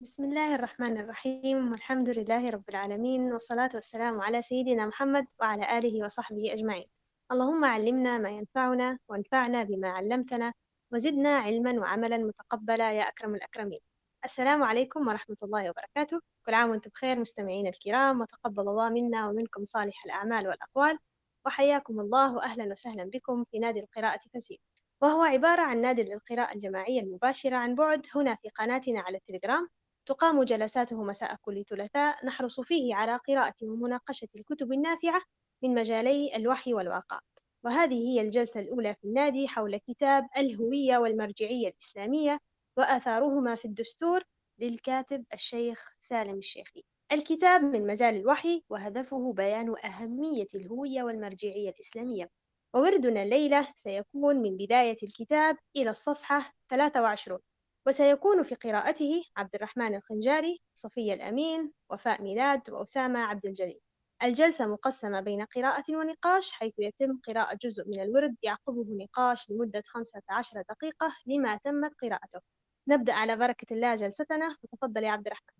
بسم الله الرحمن الرحيم والحمد لله رب العالمين والصلاة والسلام على سيدنا محمد وعلى آله وصحبه أجمعين. اللهم علمنا ما ينفعنا وانفعنا بما علمتنا وزدنا علما وعملا متقبلا يا أكرم الأكرمين. السلام عليكم ورحمة الله وبركاته. كل عام وأنتم بخير مستمعينا الكرام وتقبل الله منا ومنكم صالح الأعمال والأقوال. وحياكم الله وأهلا وسهلا بكم في نادي القراءة فسيل وهو عبارة عن نادي للقراءة الجماعية المباشرة عن بعد هنا في قناتنا على التليجرام. تقام جلساته مساء كل ثلاثاء. نحرص فيه على قراءة ومناقشة الكتب النافعة من مجالي الوحي والواقع وهذه هي الجلسة الأولى في النادي حول كتاب الهوية والمرجعية الإسلامية وآثارهما في الدستور للكاتب الشيخ سالم الشيخي. الكتاب من مجال الوحي وهدفه بيان أهمية الهوية والمرجعية الإسلامية. ووردنا الليلة سيكون من بداية الكتاب إلى الصفحة 23 وسيكون في قراءته عبد الرحمن الخنجاري صفية الأمين وفاء ميلاد وأسامة عبد الجليل. الجلسة مقسمة بين قراءة ونقاش حيث يتم قراءة جزء من الورد يعقبه نقاش لمدة 15 دقيقة لما تمت قراءته. نبدأ على بركة الله جلستنا. وتفضل يا عبد الرحمن.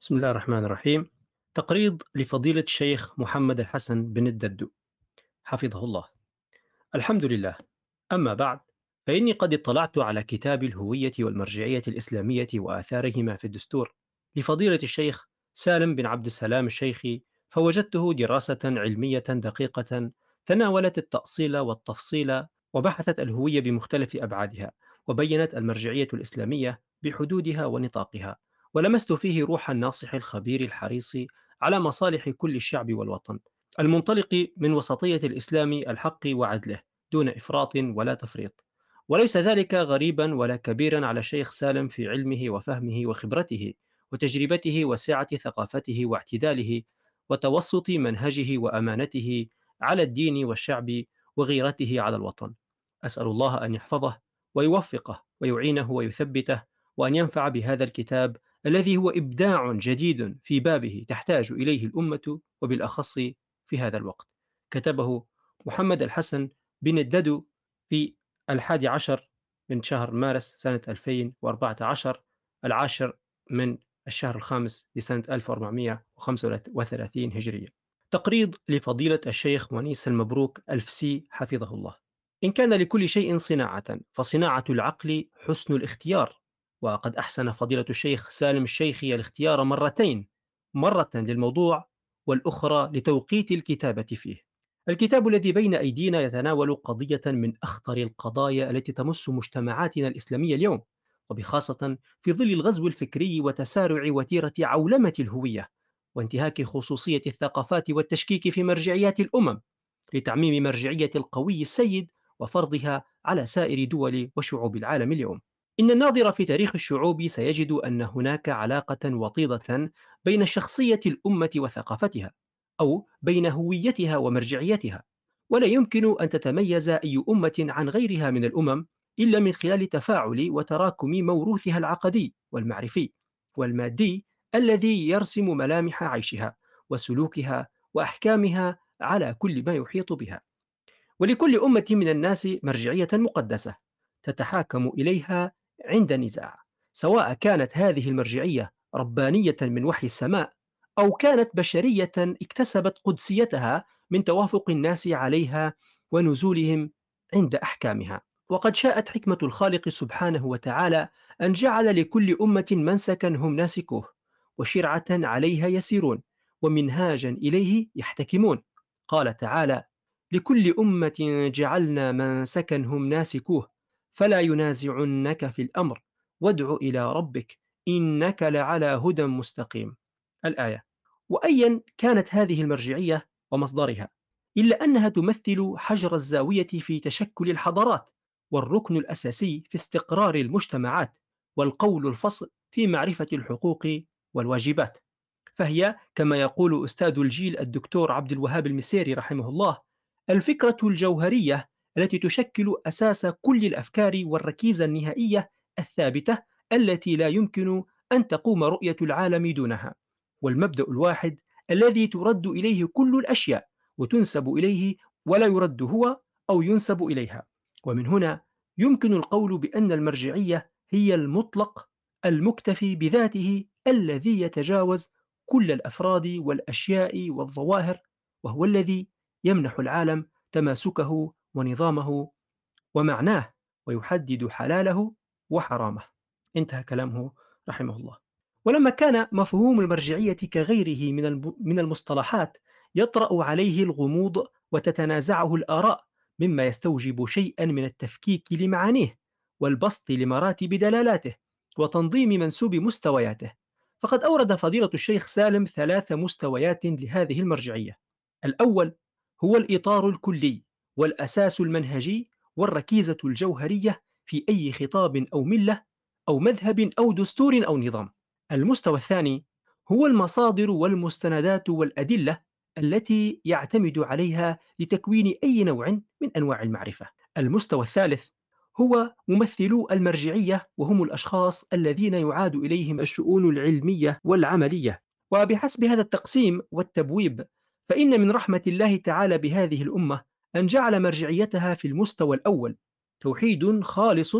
بسم الله الرحمن الرحيم. تقريض لفضيلة الشيخ محمد الحسن بن الددو حفظه الله. الحمد لله. أما بعد فإني قد اطلعت على كتاب الهوية والمرجعية الإسلامية وآثارهما في الدستور لفضيلة الشيخ سالم بن عبد السلام الشيخي فوجدته دراسة علمية دقيقة تناولت التأصيل والتفصيل وبحثت الهوية بمختلف أبعادها وبينت المرجعية الإسلامية بحدودها ونطاقها ولمست فيه روح الناصح الخبير الحريص على مصالح كل الشعب والوطن المنطلق من وسطية الإسلام الحق وعدله دون إفراط ولا تفريط. وليس ذلك غريبا ولا كبيرا على الشيخ سالم في علمه وفهمه وخبرته وتجربته وسعة ثقافته واعتداله وتوسط منهجه وأمانته على الدين والشعب وغيرته على الوطن. أسأل الله أن يحفظه ويوفقه ويعينه ويثبته وأن ينفع بهذا الكتاب الذي هو إبداع جديد في بابه تحتاج إليه الأمة وبالأخص في هذا الوقت. كتبه محمد الحسن بن الددو في الحادي عشر من شهر مارس سنة 2014 العاشر من الشهر الخامس لسنة 1435 هجرية. تقريض لفضيلة الشيخ ونيس المبروك الفسي حفظه الله. إن كان لكل شيء صناعة فصناعة العقل حسن الاختيار. وقد أحسن فضيلة الشيخ سالم الشيخي الاختيار مرتين مرة للموضوع والأخرى لتوقيت الكتابة فيه. الكتاب الذي بين أيدينا يتناول قضية من أخطر القضايا التي تمس مجتمعاتنا الإسلامية اليوم وبخاصة في ظل الغزو الفكري وتسارع وتيرة عولمة الهوية وانتهاك خصوصية الثقافات والتشكيك في مرجعيات الأمم لتعميم مرجعية القوي السيد وفرضها على سائر دول وشعوب العالم اليوم. إن الناظر في تاريخ الشعوب سيجد أن هناك علاقة وطيدة بين شخصية الأمة وثقافتها. أو بين هويتها ومرجعيتها. ولا يمكن أن تتميز أي أمة عن غيرها من الأمم إلا من خلال تفاعل وتراكم موروثها العقدي والمعرفي والمادي الذي يرسم ملامح عيشها وسلوكها وأحكامها على كل ما يحيط بها. ولكل أمة من الناس مرجعية مقدسة تتحاكم إليها عند نزاع سواء كانت هذه المرجعية ربانية من وحي السماء أو كانت بشرية اكتسبت قدسيتها من توافق الناس عليها ونزولهم عند أحكامها. وقد شاءت حكمة الخالق سبحانه وتعالى أن جعل لكل أمة منسكا هم ناسكوه وشرعة عليها يسيرون ومنهاجا إليه يحتكمون. قال تعالى لكل أمة جعلنا منسكا هم ناسكوه فلا ينازعنك في الأمر وادع إلى ربك إنك لعلى هدى مستقيم. الآية. وأيا كانت هذه المرجعية ومصدرها إلا أنها تمثل حجر الزاوية في تشكل الحضارات والركن الأساسي في استقرار المجتمعات والقول الفصل في معرفة الحقوق والواجبات. فهي كما يقول أستاذ الجيل الدكتور عبد الوهاب المسيري رحمه الله الفكرة الجوهرية التي تشكل أساس كل الأفكار والركيزة النهائية الثابتة التي لا يمكن أن تقوم رؤية العالم دونها. والمبدأ الواحد الذي ترد إليه كل الأشياء وتنسب إليه ولا يرد هو أو ينسب إليها. ومن هنا يمكن القول بأن المرجعية هي المطلق المكتفي بذاته الذي يتجاوز كل الأفراد والأشياء والظواهر وهو الذي يمنح العالم تماسكه ونظامه ومعناه ويحدد حلاله وحرامه. انتهى كلامه رحمه الله. ولما كان مفهوم المرجعية كغيره من من المصطلحات يطرأ عليه الغموض وتتنازعه الآراء مما يستوجب شيئا من التفكيك لمعانيه والبسط لمراتب دلالاته وتنظيم منسوب مستوياته. فقد أورد فضيلة الشيخ سالم ثلاث مستويات لهذه المرجعية. الأول هو الإطار الكلي والأساس المنهجي والركيزة الجوهرية في أي خطاب أو ملة أو مذهب أو دستور أو نظام. المستوى الثاني هو المصادر والمستندات والأدلة التي يعتمد عليها لتكوين أي نوع من أنواع المعرفة. المستوى الثالث هو ممثلو المرجعية وهم الأشخاص الذين يعاد إليهم الشؤون العلمية والعملية. وبحسب هذا التقسيم والتبويب فإن من رحمة الله تعالى بهذه الأمة أن جعل مرجعيتها في المستوى الأول توحيد خالص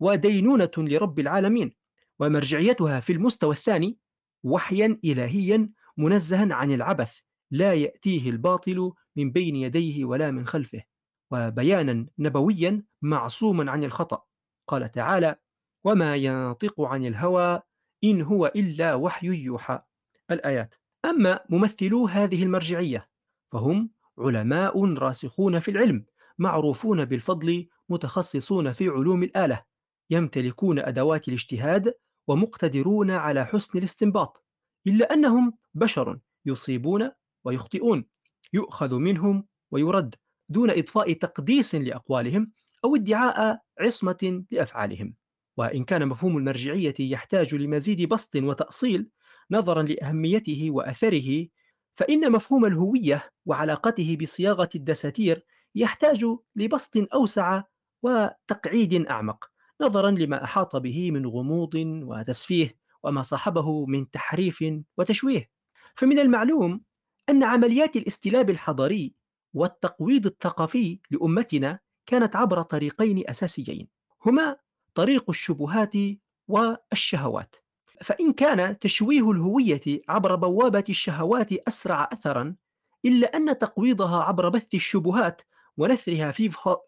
ودينونة لرب العالمين. ومرجعيتها في المستوى الثاني وحيا إلهيا منزها عن العبث لا يأتيه الباطل من بين يديه ولا من خلفه وبيانا نبويا معصوما عن الخطأ. قال تعالى وما ينطق عن الهوى إن هو إلا وحي يوحى. الآيات. أما ممثلو هذه المرجعية فهم علماء راسخون في العلم معروفون بالفضل متخصصون في علوم الآلة يمتلكون أدوات الاجتهاد ومقتدرون على حسن الاستنباط إلا أنهم بشر يصيبون ويخطئون يؤخذ منهم ويرد دون إضفاء تقديس لأقوالهم أو ادعاء عصمة لأفعالهم. وإن كان مفهوم المرجعية يحتاج لمزيد بسط وتأصيل نظرا لأهميته وأثره فإن مفهوم الهوية وعلاقته بصياغة الدساتير يحتاج لبسط أوسع وتقعيد أعمق. نظرا لما أحاط به من غموض وتسفيه وما صاحبه من تحريف وتشويه. فمن المعلوم أن عمليات الاستلاب الحضاري والتقويض الثقافي لأمتنا كانت عبر طريقين أساسيين هما طريق الشبهات والشهوات. فإن كان تشويه الهوية عبر بوابة الشهوات أسرع أثرا إلا أن تقويضها عبر بث الشبهات ونثرها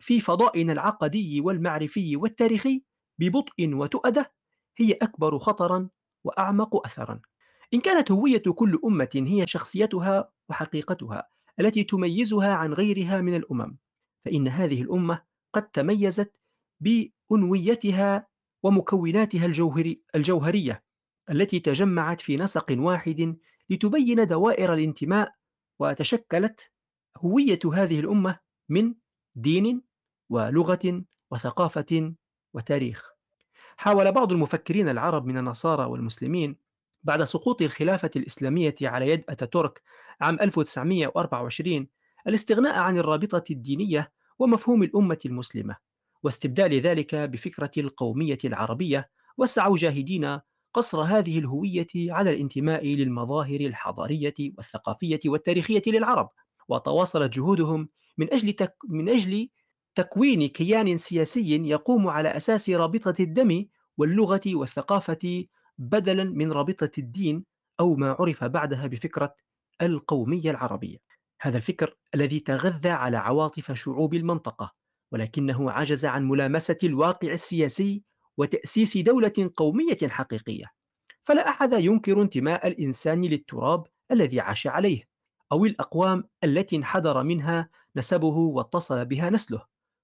في فضائنا العقدي والمعرفي والتاريخي ببطء وتؤدة هي أكبر خطرا وأعمق أثرا. إن كانت هوية كل أمة هي شخصيتها وحقيقتها التي تميزها عن غيرها من الأمم فإن هذه الأمة قد تميزت بأنويتها ومكوناتها الجوهري الجوهرية التي تجمعت في نسق واحد لتبين دوائر الانتماء وتشكلت هوية هذه الأمة من دين ولغة وثقافة وتاريخ. حاول بعض المفكرين العرب من النصارى والمسلمين بعد سقوط الخلافة الإسلامية على يد أتاتورك عام 1924 الاستغناء عن الرابطة الدينية ومفهوم الأمة المسلمة واستبدال ذلك بفكرة القومية العربية وسعوا جاهدين قصر هذه الهوية على الانتماء للمظاهر الحضارية والثقافية والتاريخية للعرب وتواصلت جهودهم من أجل تك من أجل تكوين كيان سياسي يقوم على أساس رابطة الدم واللغة والثقافة بدلا من رابطة الدين أو ما عرف بعدها بفكرة القومية العربية. هذا الفكر الذي تغذى على عواطف شعوب المنطقة ولكنه عجز عن ملامسة الواقع السياسي وتأسيس دولة قومية حقيقية. فلا أحد ينكر انتماء الإنسان للتراب الذي عاش عليه أو الأقوام التي انحدر منها نسبه واتصل بها نسله.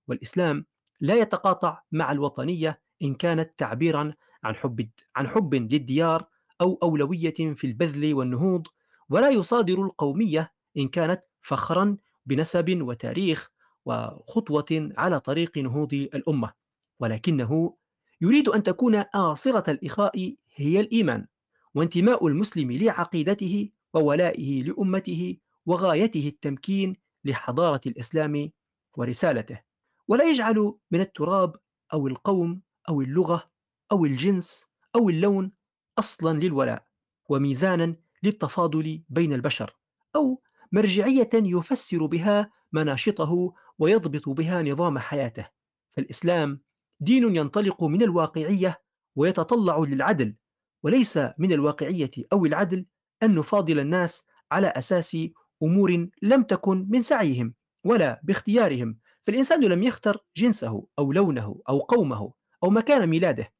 والإسلام لا يتقاطع مع الوطنية إن كانت تعبيرا عن حب عن حب للديار أو أولوية في البذل والنهوض ولا يصادر القومية إن كانت فخرا بنسب وتاريخ وخطوة على طريق نهوض الأمة. ولكنه يريد أن تكون آصرة الإخاء هي الإيمان وانتماء المسلم لعقيدته وولائه لأمته وغايته التمكين لحضارة الإسلام ورسالته ولا يجعل من التراب أو القوم أو اللغة أو الجنس أو اللون أصلا للولاء وميزانا للتفاضل بين البشر أو مرجعية يفسر بها مناشطه ويضبط بها نظام حياته. فالإسلام دين ينطلق من الواقعية ويتطلع للعدل وليس من الواقعية أو العدل أن نفاضل الناس على أساس أمور لم تكن من سعيهم ولا باختيارهم فالإنسان لم يختر جنسه أو لونه أو قومه أو مكان ميلاده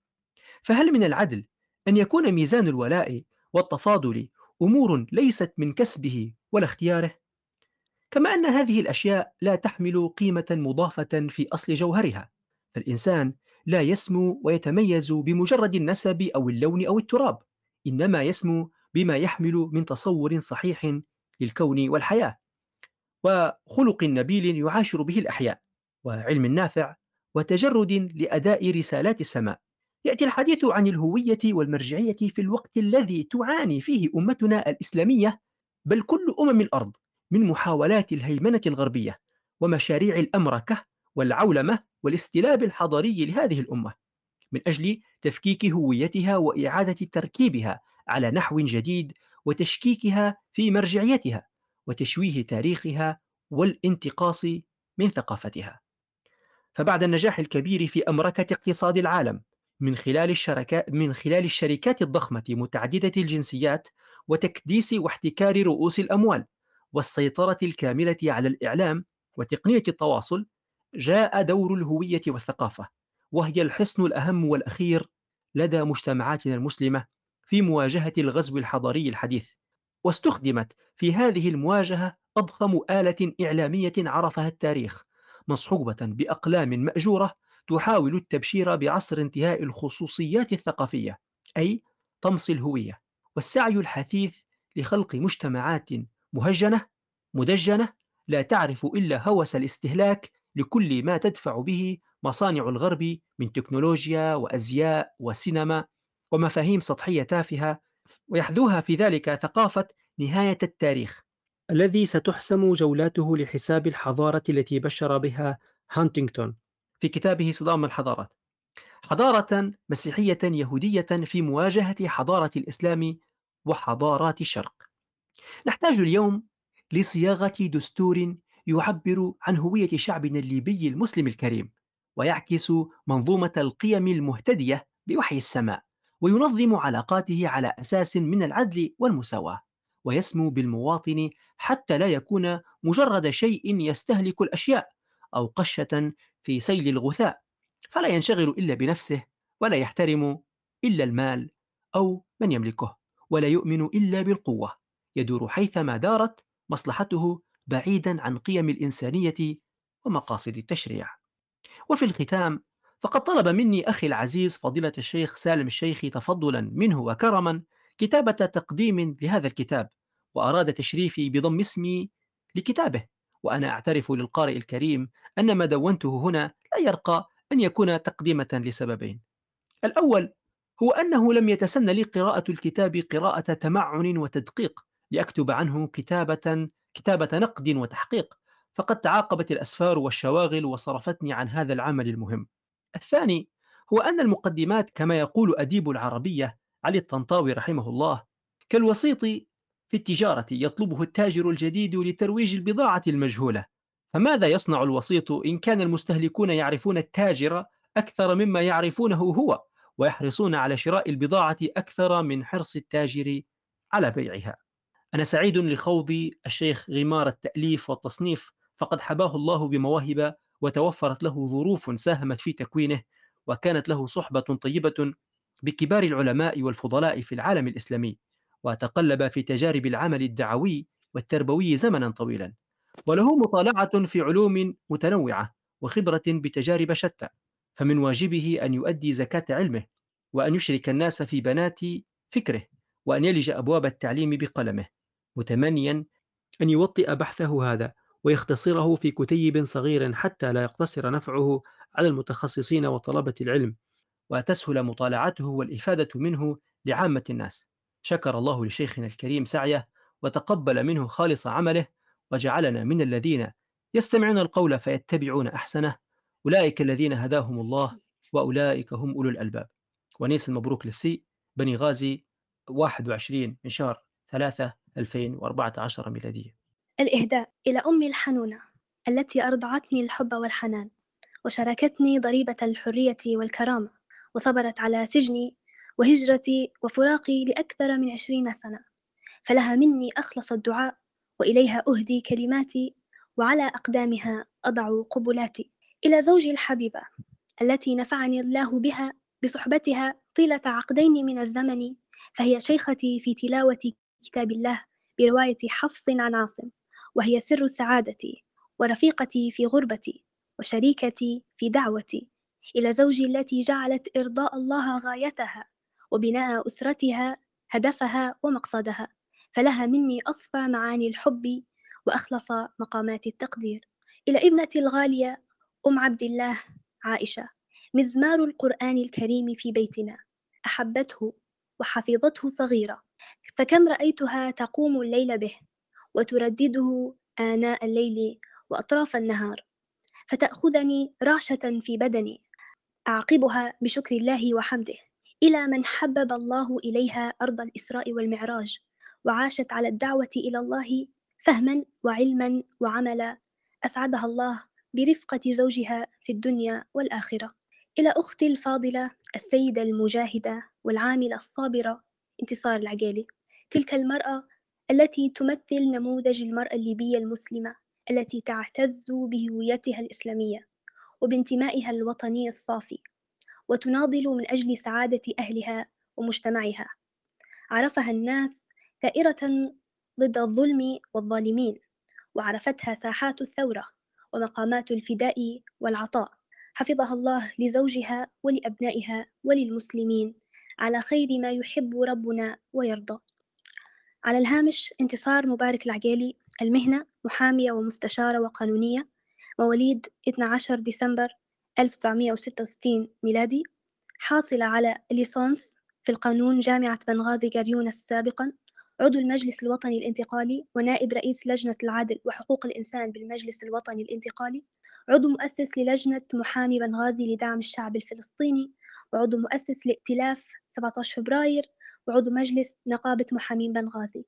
فهل من العدل أن يكون ميزان الولاء والتفاضل أمور ليست من كسبه ولا اختياره؟ كما أن هذه الأشياء لا تحمل قيمة مضافة في أصل جوهرها فالإنسان لا يسمو ويتميز بمجرد النسب أو اللون أو التراب إنما يسمو بما يحمل من تصور صحيح للكون والحياة. وخلق نبيل يعاشر به الأحياء وعلم نافع وتجرد لأداء رسالات السماء. يأتي الحديث عن الهوية والمرجعية في الوقت الذي تعاني فيه أمتنا الإسلامية بل كل أمم الأرض من محاولات الهيمنة الغربية ومشاريع الأمركة والعولمة والاستلاب الحضاري لهذه الأمة من أجل تفكيك هويتها وإعادة تركيبها على نحو جديد وتشكيكها في مرجعيتها وتشويه تاريخها والانتقاص من ثقافتها. فبعد النجاح الكبير في أمركة اقتصاد العالم من خلال الشركات من خلال الشركات الضخمة متعددة الجنسيات وتكديس واحتكار رؤوس الأموال والسيطرة الكاملة على الإعلام وتقنية التواصل جاء دور الهوية والثقافة وهي الحصن الأهم والأخير لدى مجتمعاتنا المسلمة في مواجهة الغزو الحضاري الحديث واستخدمت في هذه المواجهة أضخم آلة إعلامية عرفها التاريخ مصحوبة بأقلام مأجورة تحاول التبشير بعصر انتهاء الخصوصيات الثقافية أي طمس الهوية والسعي الحثيث لخلق مجتمعات مهجنة مدجنة لا تعرف إلا هوس الاستهلاك لكل ما تدفع به مصانع الغرب من تكنولوجيا وأزياء وسينما ومفاهيم سطحية تافهة ويحذوها في ذلك ثقافة نهاية التاريخ. الذي ستحسم جولاته لحساب الحضارة التي بشر بها هانتينغتون. في كتابه صدام الحضارات. حضارة مسيحية يهودية في مواجهة حضارة الإسلام وحضارات الشرق. نحتاج اليوم لصياغة دستور يعبر عن هوية شعبنا الليبي المسلم الكريم ويعكس منظومة القيم المهتدية بوحي السماء. وينظم علاقاته على أساس من العدل والمساواة ويسمو بالمواطن حتى لا يكون مجرد شيء يستهلك الأشياء أو قشة في سيل الغثاء فلا ينشغل إلا بنفسه ولا يحترم إلا المال أو من يملكه ولا يؤمن إلا بالقوة يدور حيثما دارت مصلحته بعيدا عن قيم الإنسانية ومقاصد التشريع. وفي الختام فقد طلب مني أخي العزيز فضيلة الشيخ سالم الشيخ تفضلا منه وكرما كتابة تقديم لهذا الكتاب وأراد تشريفي بضم اسمي لكتابه وأنا أعترف للقارئ الكريم أن ما دونته هنا لا يرقى أن يكون تقديمة لسببين. الأول هو أنه لم يتسن لي قراءة الكتاب قراءة تمعن وتدقيق لأكتب عنه كتابة كتابة نقد وتحقيق فقد تعاقبت الأسفار والشواغل وصرفتني عن هذا العمل المهم. الثاني هو أن المقدمات كما يقول أديب العربية علي الطنطاوي رحمه الله كالوسيط في التجارة يطلبه التاجر الجديد لترويج البضاعة المجهولة. فماذا يصنع الوسيط إن كان المستهلكون يعرفون التاجر أكثر مما يعرفونه هو ويحرصون على شراء البضاعة أكثر من حرص التاجر على بيعها؟ أنا سعيد لخوض الشيخ غمار التأليف والتصنيف فقد حباه الله بمواهب وتوفرت له ظروف ساهمت في تكوينه وكانت له صحبة طيبة بكبار العلماء والفضلاء في العالم الإسلامي وتقلب في تجارب العمل الدعوي والتربوي زمنا طويلا. وله مطالعة في علوم متنوعة وخبرة بتجارب شتى فمن واجبه أن يؤدي زكاة علمه وأن يشرك الناس في بنات فكره وأن يلج أبواب التعليم بقلمه متمنيا أن يوطئ بحثه هذا. ويختصره في كتيب صغير حتى لا يقتصر نفعه على المتخصصين وطلبة العلم وتسهل مطالعته والإفادة منه لعامة الناس. شكر الله لشيخنا الكريم سعيه وتقبل منه خالص عمله وجعلنا من الذين يستمعون القول فيتبعون أحسنه. أولئك الذين هداهم الله وأولئك هم أولو الألباب. ونيس المبروك لفسي بني غازي 21 من شهر 3 2014 ميلادية. الإهداء إلى أمي الحنونة التي أرضعتني الحب والحنان وشاركتني ضريبة الحرية والكرامة وصبرت على سجني وهجرتي وفراقي لأكثر من عشرين سنة فلها مني أخلص الدعاء وإليها أهدي كلماتي وعلى أقدامها أضع قبلاتي. إلى زوجي الحبيبة التي نفعني الله بها بصحبتها طيلة عقدين من الزمن فهي شيختي في تلاوة كتاب الله برواية حفص عن عاصم وهي سر سعادتي ورفيقتي في غربتي وشريكتي في دعوتي إلى زوجي التي جعلت إرضاء الله غايتها وبناء أسرتها هدفها ومقصدها فلها مني أصفى معاني الحب وأخلص مقامات التقدير. إلى ابنتي الغالية أم عبد الله عائشة مزمار القرآن الكريم في بيتنا أحبته وحفظته صغيرة فكم رأيتها تقوم الليل به؟ وتردده آناء الليل وأطراف النهار فتأخذني رعشة في بدني أعقبها بشكر الله وحمده إلى من حبب الله إليها أرض الإسراء والمعراج وعاشت على الدعوة إلى الله فهما وعلما وعملا أسعدها الله برفقة زوجها في الدنيا والآخرة. إلى أختي الفاضلة السيدة المجاهدة والعاملة الصابرة انتصار العقيلي تلك المرأة التي تمثل نموذج المرأة الليبية المسلمة التي تعتز بهويتها الإسلامية وبانتمائها الوطني الصافي وتناضل من أجل سعادة أهلها ومجتمعها. عرفها الناس ثائرة ضد الظلم والظالمين وعرفتها ساحات الثورة ومقامات الفداء والعطاء. حفظها الله لزوجها ولأبنائها وللمسلمين على خير ما يحب ربنا ويرضى. على الهامش انتصار مبارك العقيلي المهنة محامية ومستشارة وقانونية مواليد 12 ديسمبر 1966 ميلادي حاصلة على ليسونس في القانون جامعة بنغازي قريونس سابقا عضو المجلس الوطني الانتقالي ونائب رئيس لجنة العدل وحقوق الإنسان بالمجلس الوطني الانتقالي عضو مؤسس للجنة محامي بنغازي لدعم الشعب الفلسطيني وعضو مؤسس لائتلاف 17 فبراير وعضو مجلس نقابة محامين بنغازي.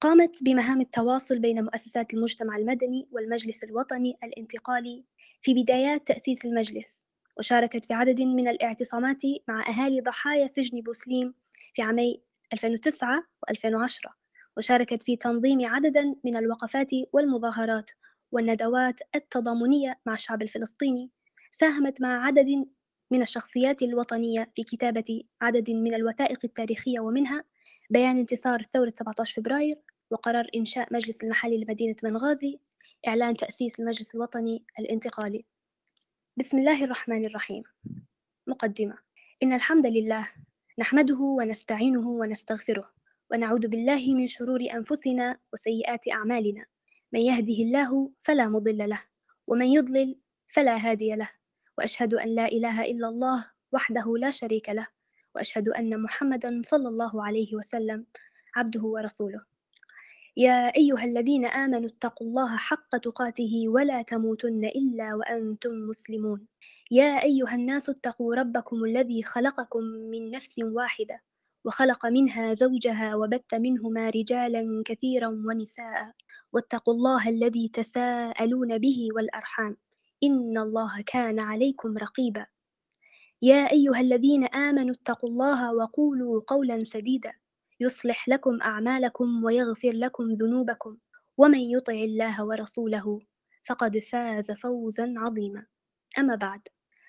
قامت بمهام التواصل بين مؤسسات المجتمع المدني والمجلس الوطني الانتقالي في بدايات تأسيس المجلس وشاركت في عدد من الاعتصامات مع أهالي ضحايا سجن بوسليم في عامي 2009 و2010 وشاركت في تنظيم عددا من الوقفات والمظاهرات والندوات التضامنية مع الشعب الفلسطيني ساهمت مع عدد من الشخصيات الوطنية في كتابة عدد من الوثائق التاريخية ومنها بيان انتصار ثورة 17 فبراير وقرار إنشاء مجلس المحلي لمدينة بنغازي إعلان تأسيس المجلس الوطني الانتقالي. بسم الله الرحمن الرحيم. مقدمة. إن الحمد لله نحمده ونستعينه ونستغفره ونعوذ بالله من شرور أنفسنا وسيئات أعمالنا. من يهده الله فلا مضل له ومن يضلل فلا هادي له. وأشهد أن لا إله إلا الله وحده لا شريك له وأشهد أن محمدا صلى الله عليه وسلم عبده ورسوله. يا أيها الذين آمنوا اتقوا الله حق تقاته ولا تموتن إلا وأنتم مسلمون. يا أيها الناس اتقوا ربكم الذي خلقكم من نفس واحدة وخلق منها زوجها وبث منهما رجالا كثيرا ونساء واتقوا الله الذي تساءلون به والأرحام. إن الله كان عليكم رقيبا. يا أيها الذين آمنوا اتقوا الله وقولوا قولا سديدا. يصلح لكم أعمالكم ويغفر لكم ذنوبكم. ومن يطع الله ورسوله فقد فاز فوزا عظيما. أما بعد.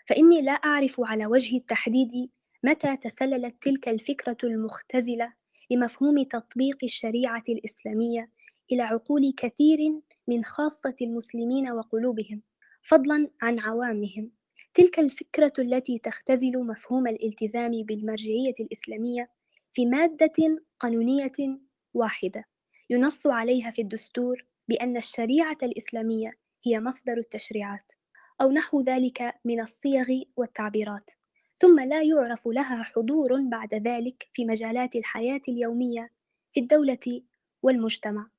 فإني لا أعرف على وجه التحديد متى تسللت تلك الفكرة المختزلة لمفهوم تطبيق الشريعة الإسلامية إلى عقول كثير من خاصة المسلمين وقلوبهم. فضلا عن عوامهم. تلك الفكرة التي تختزل مفهوم الالتزام بالمرجعية الإسلامية في مادة قانونية واحدة ينص عليها في الدستور بأن الشريعة الإسلامية هي مصدر التشريعات أو نحو ذلك من الصيغ والتعبيرات ثم لا يعرف لها حضور بعد ذلك في مجالات الحياة اليومية في الدولة والمجتمع.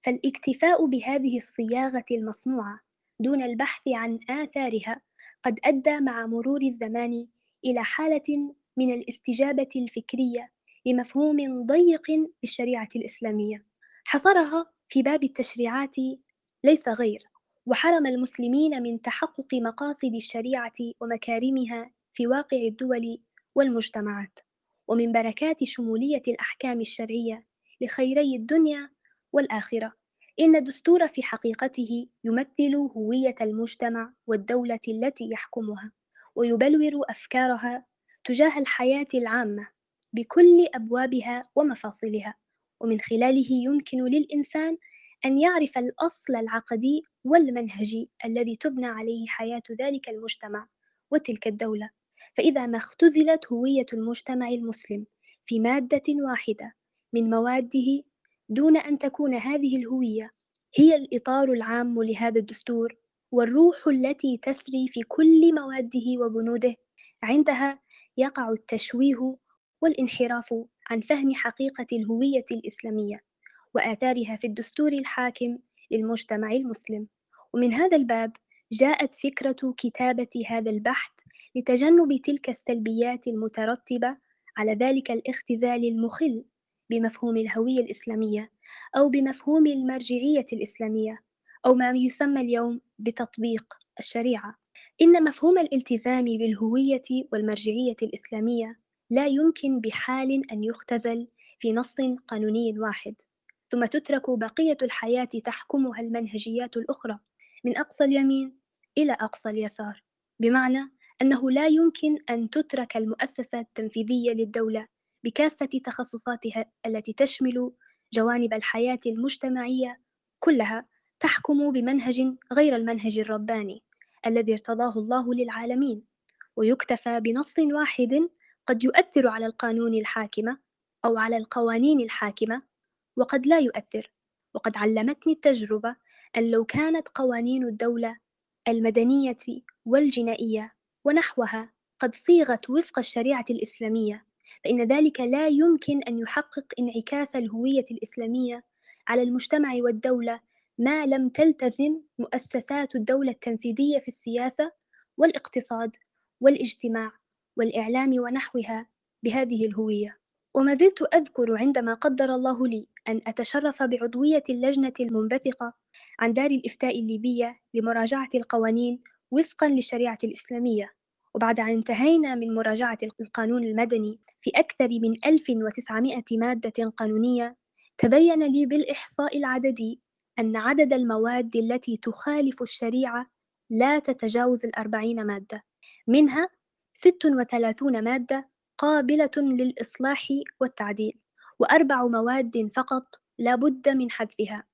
فالاكتفاء بهذه الصياغة المصنوعة دون البحث عن آثارها قد أدى مع مرور الزمان إلى حالة من الاستجابة الفكرية لمفهوم ضيق بالشريعة الإسلامية. حصرها في باب التشريعات ليس غير وحرم المسلمين من تحقق مقاصد الشريعة ومكارمها في واقع الدول والمجتمعات ومن بركات شمولية الأحكام الشرعية لخيري الدنيا والآخرة. إن الدستور في حقيقته يمثل هوية المجتمع والدولة التي يحكمها ويبلور أفكارها تجاه الحياة العامة بكل أبوابها ومفاصلها. ومن خلاله يمكن للإنسان أن يعرف الأصل العقدي والمنهجي الذي تبنى عليه حياة ذلك المجتمع وتلك الدولة. فإذا ما اختزلت هوية المجتمع المسلم في مادة واحدة من مواده دون أن تكون هذه الهوية هي الإطار العام لهذا الدستور والروح التي تسري في كل مواده وبنوده. عندها يقع التشويه والانحراف عن فهم حقيقة الهوية الإسلامية وآثارها في الدستور الحاكم للمجتمع المسلم. ومن هذا الباب جاءت فكرة كتابة هذا البحث لتجنب تلك السلبيات المترتبة على ذلك الاختزال المخل بمفهوم الهوية الإسلامية أو بمفهوم المرجعية الإسلامية أو ما يسمى اليوم بتطبيق الشريعة. إن مفهوم الالتزام بالهوية والمرجعية الإسلامية لا يمكن بحال أن يختزل في نص قانوني واحد ثم تترك بقية الحياة تحكمها المنهجيات الأخرى من أقصى اليمين إلى أقصى اليسار بمعنى أنه لا يمكن أن تترك المؤسسة التنفيذية للدولة بكافة تخصصاتها التي تشمل جوانب الحياة المجتمعية كلها تحكم بمنهج غير المنهج الرباني الذي ارتضاه الله للعالمين ويكتفى بنص واحد قد يؤثر على القانون الحاكمة أو على القوانين الحاكمة وقد لا يؤثر. وقد علمتني التجربة أن لو كانت قوانين الدولة المدنية والجنائية ونحوها قد صيغت وفق الشريعة الإسلامية فإن ذلك لا يمكن أن يحقق انعكاس الهوية الإسلامية على المجتمع والدولة ما لم تلتزم مؤسسات الدولة التنفيذية في السياسة والاقتصاد والاجتماع والإعلام ونحوها بهذه الهوية. وما زلت أذكر عندما قدر الله لي أن أتشرف بعضوية اللجنة المنبثقة عن دار الإفتاء الليبية لمراجعة القوانين وفقا للشريعة الإسلامية. وبعد أن انتهينا من مراجعة القانون المدني في أكثر من 1900 مادة قانونية تبين لي بالإحصاء العددي أن عدد المواد التي تخالف الشريعة لا تتجاوز الأربعين مادة. منها 36 مادة قابلة للإصلاح والتعديل وأربع مواد فقط لا بد من حذفها.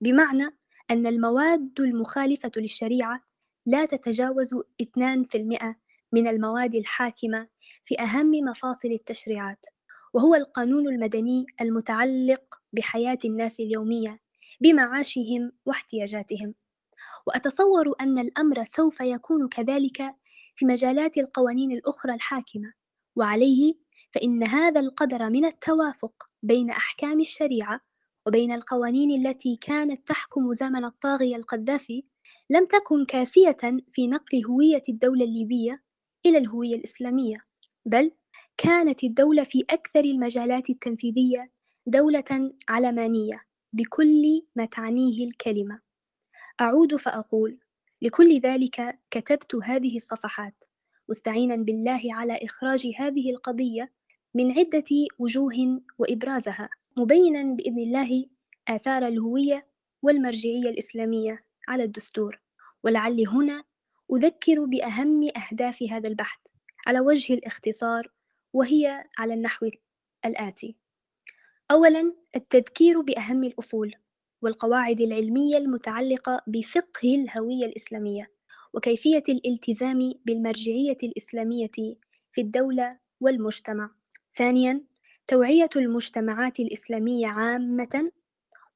بمعنى أن المواد المخالفة للشريعة لا تتجاوز 2% من المواد الحاكمة في أهم مفاصل التشريعات وهو القانون المدني المتعلق بحياة الناس اليومية بمعاشهم واحتياجاتهم. وأتصور أن الأمر سوف يكون كذلك في مجالات القوانين الأخرى الحاكمة. وعليه فإن هذا القدر من التوافق بين أحكام الشريعة وبين القوانين التي كانت تحكم زمن الطاغية القذافي لم تكن كافية في نقل هوية الدولة الليبية إلى الهوية الإسلامية بل كانت الدولة في أكثر المجالات التنفيذية دولة علمانية بكل ما تعنيه الكلمة. أعود فأقول لكل ذلك كتبت هذه الصفحات مستعينا بالله على إخراج هذه القضية من عدة وجوه وإبرازها مبينا بإذن الله آثار الهوية والمرجعية الإسلامية. على الدستور. ولعلي هنا أذكر بأهم أهداف هذا البحث على وجه الاختصار وهي على النحو الآتي أولا التذكير بأهم الأصول والقواعد العلمية المتعلقة بفقه الهوية الإسلامية وكيفية الالتزام بالمرجعية الإسلامية في الدولة والمجتمع. ثانياً، توعية المجتمعات الإسلامية عامة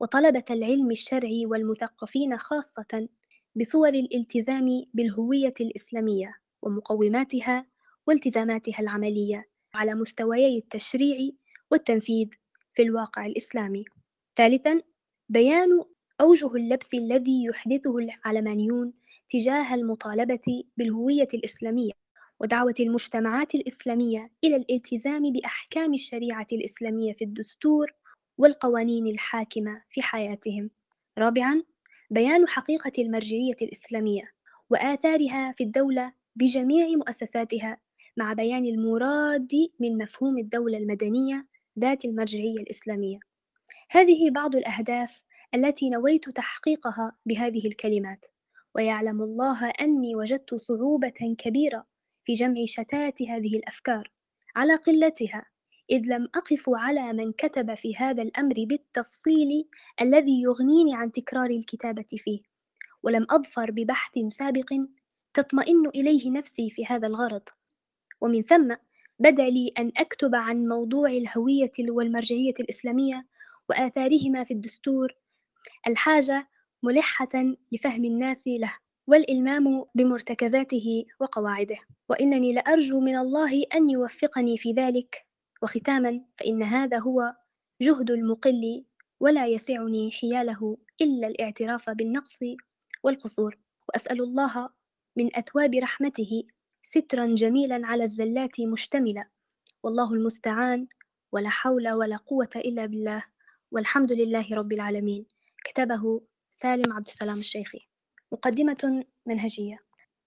وطلبة العلم الشرعي والمثقفين خاصة بصور الالتزام بالهوية الإسلامية ومقوماتها والتزاماتها العملية على مستويي التشريع والتنفيذ في الواقع الإسلامي. ثالثاً، بيان أوجه اللبس الذي يحدثه العلمانيون تجاه المطالبة بالهوية الإسلامية ودعوة المجتمعات الإسلامية إلى الالتزام بأحكام الشريعة الإسلامية في الدستور والقوانين الحاكمة في حياتهم. رابعاً، بيان حقيقة المرجعية الإسلامية وآثارها في الدولة بجميع مؤسساتها مع بيان المراد من مفهوم الدولة المدنية ذات المرجعية الإسلامية. هذه بعض الأهداف التي نويت تحقيقها بهذه الكلمات ويعلم الله أني وجدت صعوبة كبيرة في جمع شتات هذه الأفكار على قلتها إذ لم أقف على من كتب في هذا الأمر بالتفصيل الذي يغنيني عن تكرار الكتابة فيه ولم أظفر ببحث سابق تطمئن إليه نفسي في هذا الغرض. ومن ثم بدأ لي أن أكتب عن موضوع الهوية والمرجعية الإسلامية وآثارهما في الدستور الحاجة ملحة لفهم الناس له والإلمام بمرتكزاته وقواعده. وإنني لأرجو من الله أن يوفقني في ذلك. وختاما فإن هذا هو جهد المقل ولا يسعني حياله إلا الاعتراف بالنقص والقصور. وأسأل الله من أثواب رحمته سترا جميلا على الزلات مشتملا. والله المستعان ولا حول ولا قوة إلا بالله. والحمد لله رب العالمين. كتبه سالم عبد السلام الشيخي. مقدمة منهجية.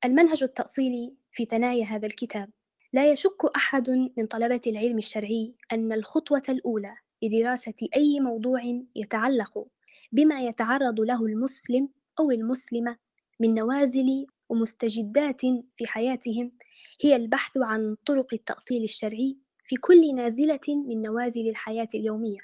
المنهج التأصيلي في ثنايا هذا الكتاب. لا يشك أحد من طلبة العلم الشرعي أن الخطوة الأولى لدراسة أي موضوع يتعلق بما يتعرض له المسلم أو المسلمة من نوازل ومستجدات في حياتهم هي البحث عن طرق التأصيل الشرعي في كل نازلة من نوازل الحياة اليومية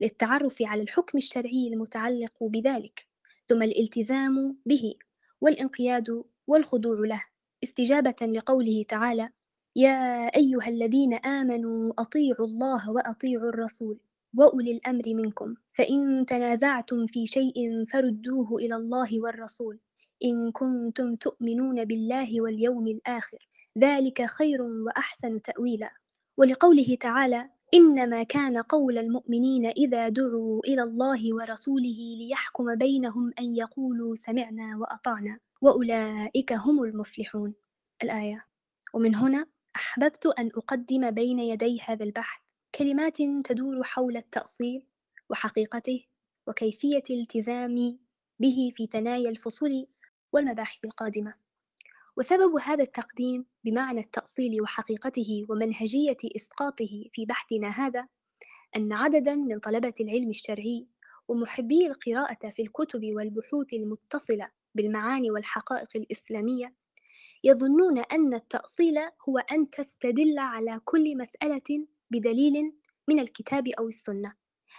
للتعرف على الحكم الشرعي المتعلق بذلك ثم الالتزام به والانقياد والخضوع له استجابة لقوله تعالى يا أيها الذين آمنوا أطيعوا الله وأطيعوا الرسول وأولي الأمر منكم فإن تنازعتم في شيء فردوه إلى الله والرسول. إن كنتم تؤمنون بالله واليوم الآخر ذلك خير وأحسن تأويلا. ولقوله تعالى إنما كان قول المؤمنين إذا دعوا إلى الله ورسوله ليحكم بينهم أن يقولوا سمعنا وأطعنا. وأولئك هم المفلحون. الآية. ومن هنا أحببت أن أقدم بين يدي هذا البحث كلمات تدور حول التأصيل وحقيقته وكيفية الالتزام به في ثنايا الفصول والمباحث القادمة. وسبب هذا التقديم بمعنى التأصيل وحقيقته ومنهجية إسقاطه في بحثنا هذا أن عددا من طلبة العلم الشرعي ومحبي القراءة في الكتب والبحوث المتصلة بالمعاني والحقائق الإسلامية يظنون أن التأصيل هو أن تستدل على كل مسألة بدليل من الكتاب أو السنة.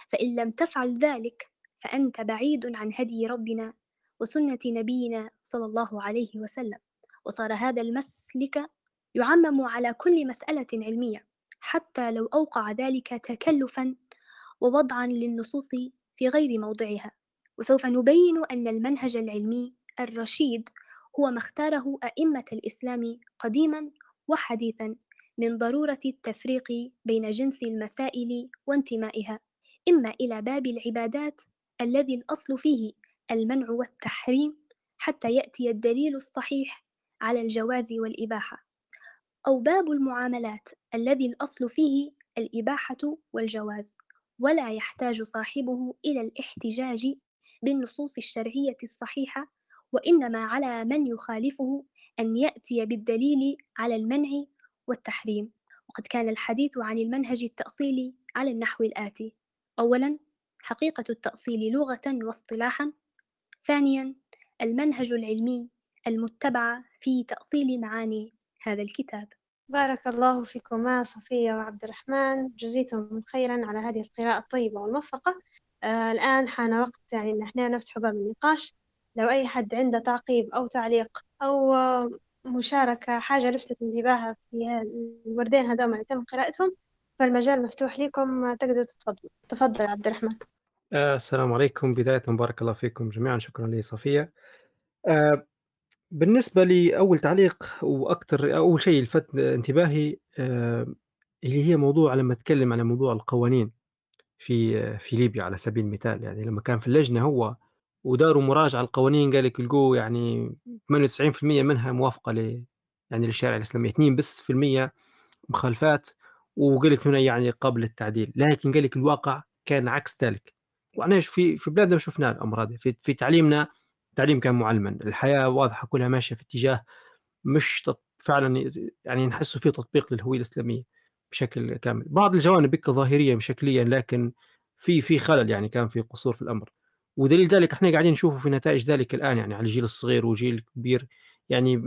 فإن لم تفعل ذلك فأنت بعيد عن هدي ربنا وسنة نبينا صلى الله عليه وسلم. وصار هذا المسلك يعمم على كل مسألة علمية حتى لو أوقع ذلك تكلفا ووضعا للنصوص في غير موضعها. وسوف نبين أن المنهج العلمي الرشيد هو ما اختاره أئمة الإسلام قديما وحديثا من ضرورة التفريق بين جنس المسائل وانتمائها إما إلى باب العبادات الذي الأصل فيه المنع والتحريم حتى يأتي الدليل الصحيح على الجواز والإباحة أو باب المعاملات الذي الأصل فيه الإباحة والجواز ولا يحتاج صاحبه إلى الاحتجاج بالنصوص الشرعية الصحيحة وإنما على من يخالفه أن يأتي بالدليل على المنع والتحريم. وقد كان الحديث عن المنهج التأصيلي على النحو الآتي. أولاً حقيقة التأصيل لغة واصطلاحاً. ثانياً المنهج العلمي المتبع في تأصيل معاني هذا الكتاب. بارك الله فيكما صفية وعبد الرحمن. جزيتم خيرا على هذه القراءة الطيبة والموفقة. آه الآن حان وقت يعني إن إحنا نفتح باب النقاش. لو أي حد عنده تعقيب أو تعليق أو مشاركة حاجة لفتت انتباهها في الوردين هذول اللي تم قراءتهم فالمجال مفتوح لكم تقدروا تتفضلوا. تفضل عبد الرحمن. آه السلام عليكم. بداية بارك الله فيكم جميعا. شكرا لي آه بالنسبة لأول تعليق وأكثر أول شيء لفت انتباهي آه اللي هي موضوع لما تكلم على موضوع القوانين في في ليبيا على سبيل المثال. يعني لما كان في اللجنة هو وداروا مراجعة القوانين قال لك لقوا يعني 98% منها موافقة ل يعني للشريعة الإسلامية 2 بس في المية مخالفات وقال لك هنا يعني قابل للتعديل. لكن قال لك الواقع كان عكس ذلك. وأنا في في بلادنا شفنا الأمر هذا. في, في تعليمنا التعليم كان معلما. الحياة واضحة كلها ماشية في اتجاه مش فعلا يعني نحس فيه تطبيق للهوية الإسلامية بشكل كامل. بعض الجوانب بك ظاهريا شكليا لكن في في خلل يعني كان في قصور في الأمر. ودليل ذلك إحنا قاعدين نشوفه في نتائج ذلك الآن يعني على الجيل الصغير وجيل الكبير يعني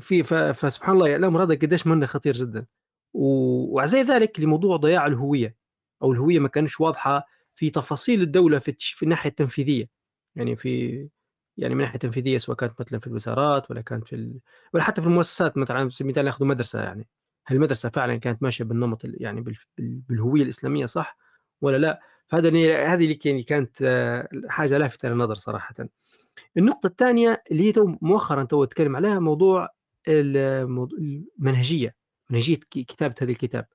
في فسبحان الله يعني الأمر هذا قديش منه خطير جدا. وزي ذلك لموضوع ضياع الهوية أو الهوية ما كانش واضحة في تفاصيل الدولة في, في الناحية التنفيذية. يعني في يعني من ناحية تنفيذية سواء كانت مثلا في الوزارات ولا كانت في ال... ولا حتى في المؤسسات مثلا على سبيل المثال ناخذ مدرسة يعني هل المدرسة فعلا كانت ماشية بالنمط يعني بال... بالهوية الإسلامية صح ولا لا؟ فهذا هذه اللي كانت آه، حاجة لافته للنظر صراحة. النقطة الثانية اللي هي مؤخرا تو أتكلم عليها موضوع المنهجية منهجية كتابة هذا الكتاب.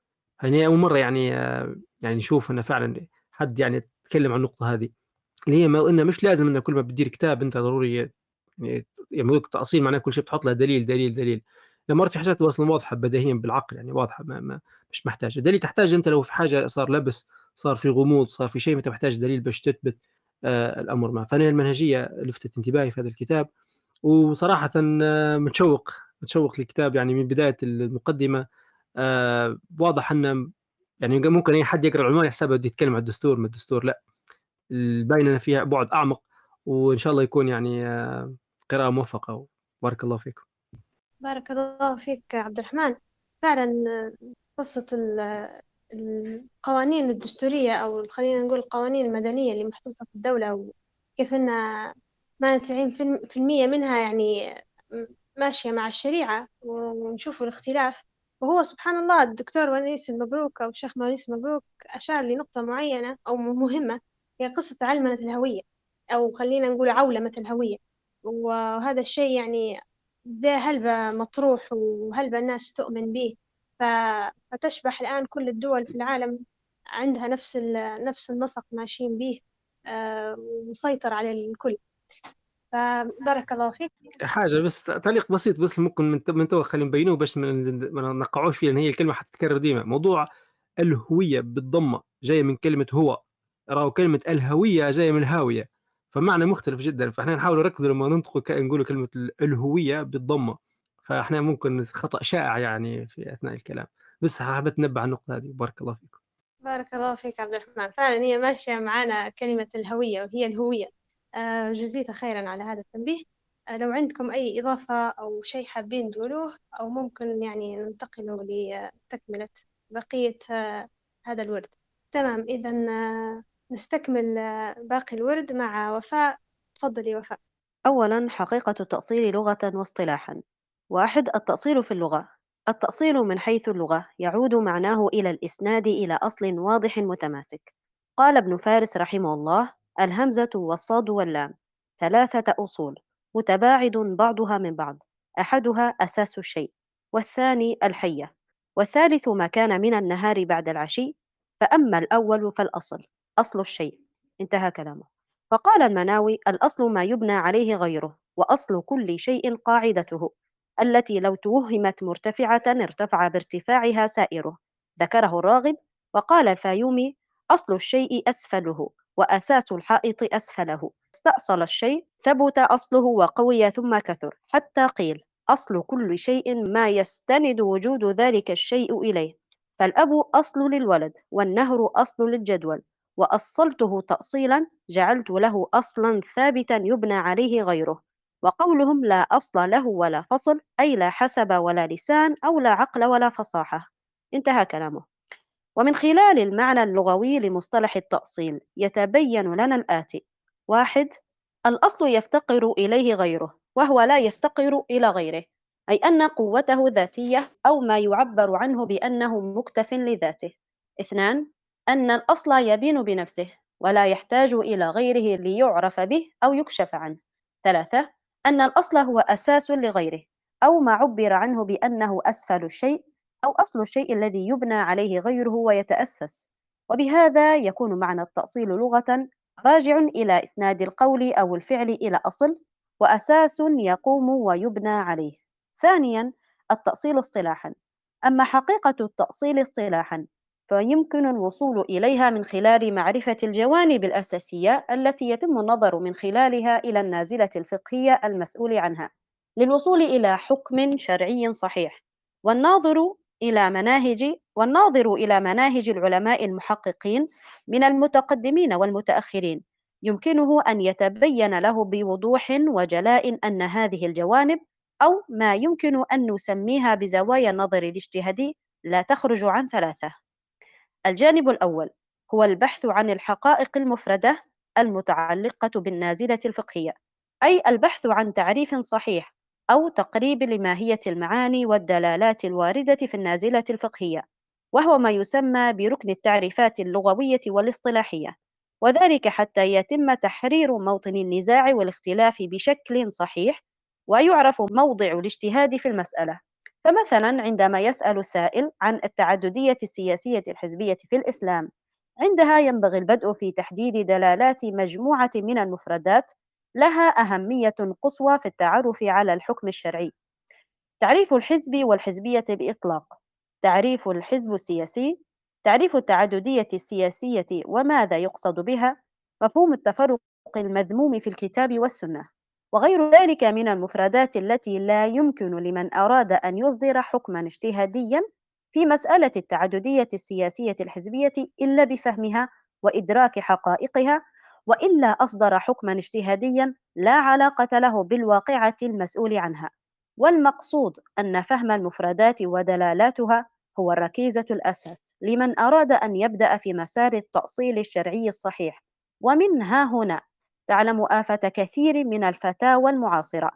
يعني أول مرة يعني آه، يعني نشوف إنه فعلا حد يعني تكلم عن النقطة هذه. اللي هي إنه مش لازم إنه كل ما بتدير كتاب أنت ضروري يعني يعني تاصيل معناه كل شيء بتحط له دليل دليل دليل. لما في حاجات أصلا واضحة بديهيا بالعقل يعني واضحة ما, ما مش محتاجة. دليل تحتاج أنت لو في حاجة صار لبس صار في غموض صار في شيء انت محتاج دليل باش تثبت آه الأمر ما فأنا المنهجية لفتت انتباهي في هذا الكتاب وصراحه آه متشوق متشوق للكتاب. يعني من بداية المقدمة آه واضح انه يعني ممكن أي حد يقرأ العنوان يحسبه بده يتكلم عن الدستور ما الدستور لا. باين فيها بعد أعمق وإن شاء الله يكون يعني قراءة موفقة. وبارك الله فيكم. بارك الله فيك عبد الرحمن. فعلا قصة القوانين الدستورية أو خلينا نقول القوانين المدنية اللي محطوطة في الدولة وكيف أن ما تسعين في المية منها يعني ماشية مع الشريعة ونشوفوا الاختلاف. وهو سبحان الله الدكتور ونيس المبروك أو الشيخ ونيس المبروك أشار لنقطة معينة أو مهمة هي قصة علمنة الهوية أو خلينا نقول عولمة الهوية. وهذا الشيء يعني ده هلبة مطروح وهلبة الناس تؤمن به. فتشبح الآن كل الدول في العالم عندها نفس نفس النسق ماشيين به آه، ومسيطر على الكل. فبارك الله فيك. حاجة بس تعليق بسيط بس ممكن من من تو خلينا نبينوه باش ما نقعوش فيه لأن هي الكلمة حتتكرر ديما. موضوع الهوية بالضمة جاية من كلمة هو. راهو كلمة الهوية جاية من هاوية فمعنى مختلف جدا. فإحنا نحاول نركز لما ننطق نقول كلمة الهوية بالضمة. فاحنا ممكن خطأ شائع يعني في أثناء الكلام. بس حابة ننبه على النقطة هذه. بارك الله فيكم بارك الله فيك عبد الرحمن. فعلا هي ماشية معنا كلمة الهوية وهي الهوية. آه، جزيت خيرا على هذا التنبيه. آه، لو عندكم أي إضافة أو شيء حابين تقولوه أو ممكن يعني ننتقل لتكملة بقية آه، هذا الورد. تمام. إذا نستكمل باقي الورد مع وفاء. تفضلي وفاء. أولا حقيقة التأصيل لغة واصطلاحا. واحد التأصيل في اللغة. التأصيل من حيث اللغة يعود معناه إلى الإسناد إلى أصل واضح متماسك. قال ابن فارس رحمه الله الهمزة والصاد واللام ثلاثة أصول متباعد بعضها من بعض أحدها أساس الشيء والثاني الحية والثالث ما كان من النهار بعد العشي فأما الأول فالأصل أصل الشيء. انتهى كلامه. فقال المناوي الأصل ما يبنى عليه غيره وأصل كل شيء قاعدته. التي لو توهمت مرتفعة ارتفع بارتفاعها سائره. ذكره الراغب وقال الفايومي أصل الشيء أسفله وأساس الحائط أسفله. استأصل الشيء ثبت أصله وقوي ثم كثر. حتى قيل أصل كل شيء ما يستند وجود ذلك الشيء إليه. فالأب أصل للولد والنهر أصل للجدول. وأصلته تأصيلا جعلت له أصلا ثابتا يبنى عليه غيره. وقولهم لا أصل له ولا فصل أي لا حسب ولا لسان أو لا عقل ولا فصاحة. انتهى كلامه. ومن خلال المعنى اللغوي لمصطلح التأصيل يتبين لنا الآتي. واحد الأصل يفتقر إليه غيره وهو لا يفتقر إلى غيره أي أن قوته ذاتية أو ما يعبر عنه بأنه مكتف لذاته. اثنان أن الأصل يبين بنفسه ولا يحتاج إلى غيره ليعرف به أو يكشف عنه. ثلاثة أن الأصل هو أساس لغيره أو ما عبر عنه بأنه أسفل الشيء أو أصل الشيء الذي يبنى عليه غيره ويتأسس. وبهذا يكون معنى التأصيل لغة راجع إلى إسناد القول أو الفعل إلى أصل وأساس يقوم ويبنى عليه. ثانيا التأصيل اصطلاحا. أما حقيقة التأصيل اصطلاحا فيمكن الوصول إليها من خلال معرفة الجوانب الأساسية التي يتم النظر من خلالها إلى النازلة الفقهية المسؤول عنها للوصول إلى حكم شرعي صحيح والناظر إلى مناهج والناظر إلى مناهج العلماء المحققين من المتقدمين والمتأخرين. يمكنه أن يتبين له بوضوح وجلاء أن هذه الجوانب أو ما يمكن أن نسميها بزوايا النظر الاجتهادي لا تخرج عن ثلاثة. الجانب الأول هو البحث عن الحقائق المفردة المتعلقة بالنازلة الفقهية أي البحث عن تعريف صحيح أو تقريب لماهية المعاني والدلالات الواردة في النازلة الفقهية وهو ما يسمى بركن التعريفات اللغوية والاصطلاحية وذلك حتى يتم تحرير موطن النزاع والاختلاف بشكل صحيح ويعرف موضع الاجتهاد في المسألة. فمثلا عندما يسأل السائل عن التعددية السياسية الحزبية في الإسلام عندها ينبغي البدء في تحديد دلالات مجموعة من المفردات لها أهمية قصوى في التعرف على الحكم الشرعي. تعريف الحزب والحزبية بإطلاق. تعريف الحزب السياسي. تعريف التعددية السياسية وماذا يقصد بها. مفهوم التفرق المذموم في الكتاب والسنة. وغير ذلك من المفردات التي لا يمكن لمن أراد أن يصدر حكما اجتهاديا في مسألة التعددية السياسية الحزبية إلا بفهمها وإدراك حقائقها وإلا أصدر حكما اجتهاديا لا علاقة له بالواقعة المسؤول عنها. والمقصود أن فهم المفردات ودلالاتها هو الركيزة الأساس لمن أراد أن يبدأ في مسار التأصيل الشرعي الصحيح. ومن ها هنا تعلم آفة كثير من الفتاوى المعاصرة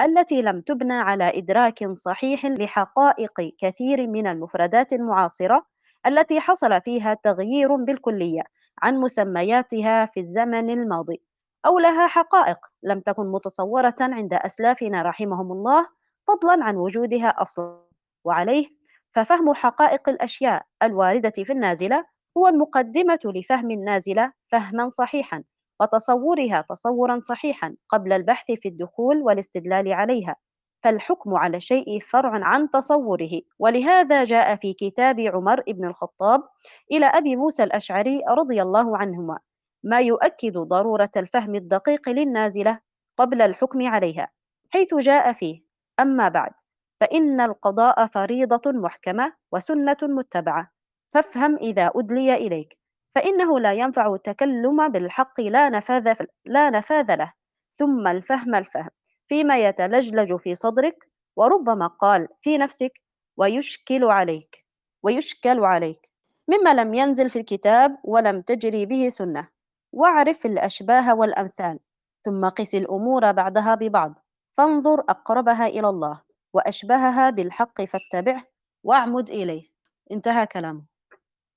التي لم تبنى على إدراك صحيح لحقائق كثير من المفردات المعاصرة التي حصل فيها تغيير بالكلية عن مسمياتها في الزمن الماضي. أو لها حقائق لم تكن متصورة عند أسلافنا رحمهم الله فضلا عن وجودها أصلا. وعليه ففهم حقائق الأشياء الواردة في النازلة هو المقدمة لفهم النازلة فهما صحيحا. وتصورها تصورا صحيحا قبل البحث في الدخول والاستدلال عليها فالحكم على الشيء فرع عن تصوره. ولهذا جاء في كتاب عمر بن الخطاب إلى أبي موسى الأشعري رضي الله عنهما ما يؤكد ضرورة الفهم الدقيق للنازلة قبل الحكم عليها حيث جاء فيه أما بعد فإن القضاء فريضة محكمة وسنة متبعة فافهم إذا أدلي إليك. فإنه لا ينفع التكلم بالحق لا نفاذ لا نفاذ له. ثم الفهم الفهم. فيما يتلجلج في صدرك وربما قال في نفسك ويشكل عليك ويشكل عليك. مما لم ينزل في الكتاب ولم تجري به سنة. واعرف الأشباه والأمثال. ثم قس الأمور بعدها ببعض. فانظر أقربها إلى الله وأشبهها بالحق فاتبعه واعمد إليه. انتهى كلامه.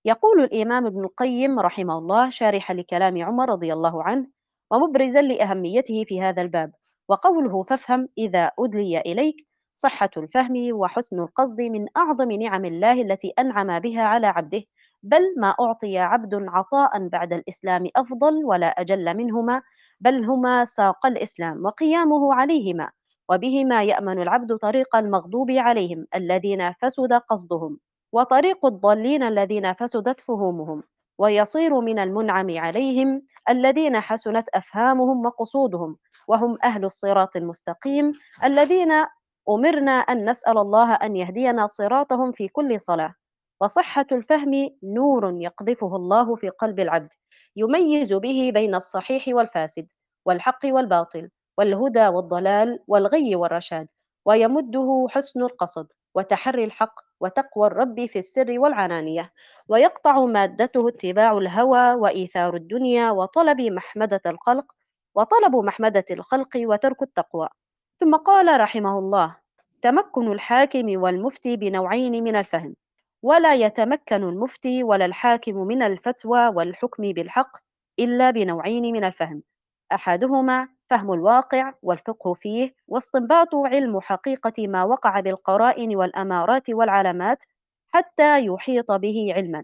يقول الإمام ابن القيم رحمه الله شارحا لكلام عمر رضي الله عنه ومبرزا لأهميته في هذا الباب وقوله فافهم إذا أدلي إليك صحة الفهم وحسن القصد من أعظم نعم الله التي أنعم بها على عبده بل ما أعطي عبد عطاء بعد الإسلام أفضل ولا أجل منهما بل هما ساق الإسلام وقيامه عليهما وبهما يأمن العبد طريق المغضوب عليهم الذين فسد قصدهم. وطريق الضالين الذين فسدت فهومهم ويصير من المنعم عليهم الذين حسنت أفهامهم وقصودهم وهم أهل الصراط المستقيم الذين أمرنا أن نسأل الله أن يهدينا صراطهم في كل صلاة. وصحة الفهم نور يقذفه الله في قلب العبد يميز به بين الصحيح والفاسد والحق والباطل والهدى والضلال والغي والرشاد ويمده حسن القصد. وتحري الحق وتقوى الرب في السر والعلانية ويقطع مادته اتباع الهوى وإيثار الدنيا وطلب محمدة الخلق وطلب محمدة الخلق وترك التقوى. ثم قال رحمه الله تمكن الحاكم والمفتي بنوعين من الفهم ولا يتمكن المفتي ولا الحاكم من الفتوى والحكم بالحق إلا بنوعين من الفهم أحدهما فهم الواقع والفقه فيه واستنباط علم حقيقة ما وقع بالقرائن والأمارات والعلامات حتى يحيط به علما.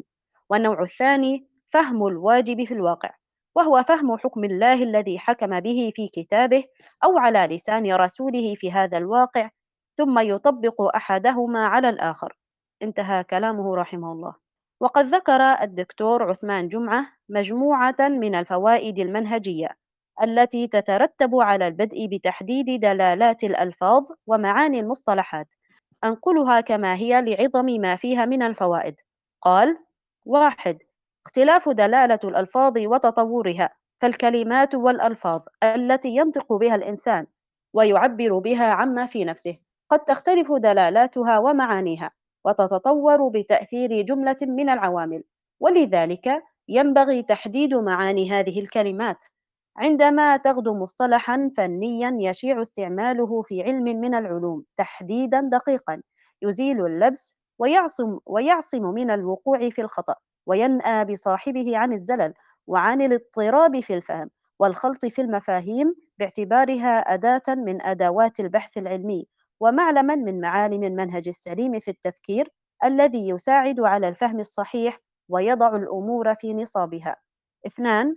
والنوع الثاني فهم الواجب في الواقع وهو فهم حكم الله الذي حكم به في كتابه أو على لسان رسوله في هذا الواقع ثم يطبق أحدهما على الآخر. انتهى كلامه رحمه الله. وقد ذكر الدكتور عثمان جمعة مجموعة من الفوائد المنهجية. التي تترتب على البدء بتحديد دلالات الألفاظ ومعاني المصطلحات. أنقلها كما هي لعظم ما فيها من الفوائد. قال واحد اختلاف دلالة الألفاظ وتطورها فالكلمات والألفاظ التي ينطق بها الإنسان ويعبر بها عما في نفسه قد تختلف دلالاتها ومعانيها وتتطور بتأثير جملة من العوامل ولذلك ينبغي تحديد معاني هذه الكلمات. عندما تغدو مصطلحا فنيا يشيع استعماله في علم من العلوم تحديدا دقيقا يزيل اللبس ويعصم, ويعصم من الوقوع في الخطأ وينأى بصاحبه عن الزلل وعن الاضطراب في الفهم والخلط في المفاهيم باعتبارها أداة من أدوات البحث العلمي ومعلما من معالم المنهج السليم في التفكير الذي يساعد على الفهم الصحيح ويضع الأمور في نصابها. اثنان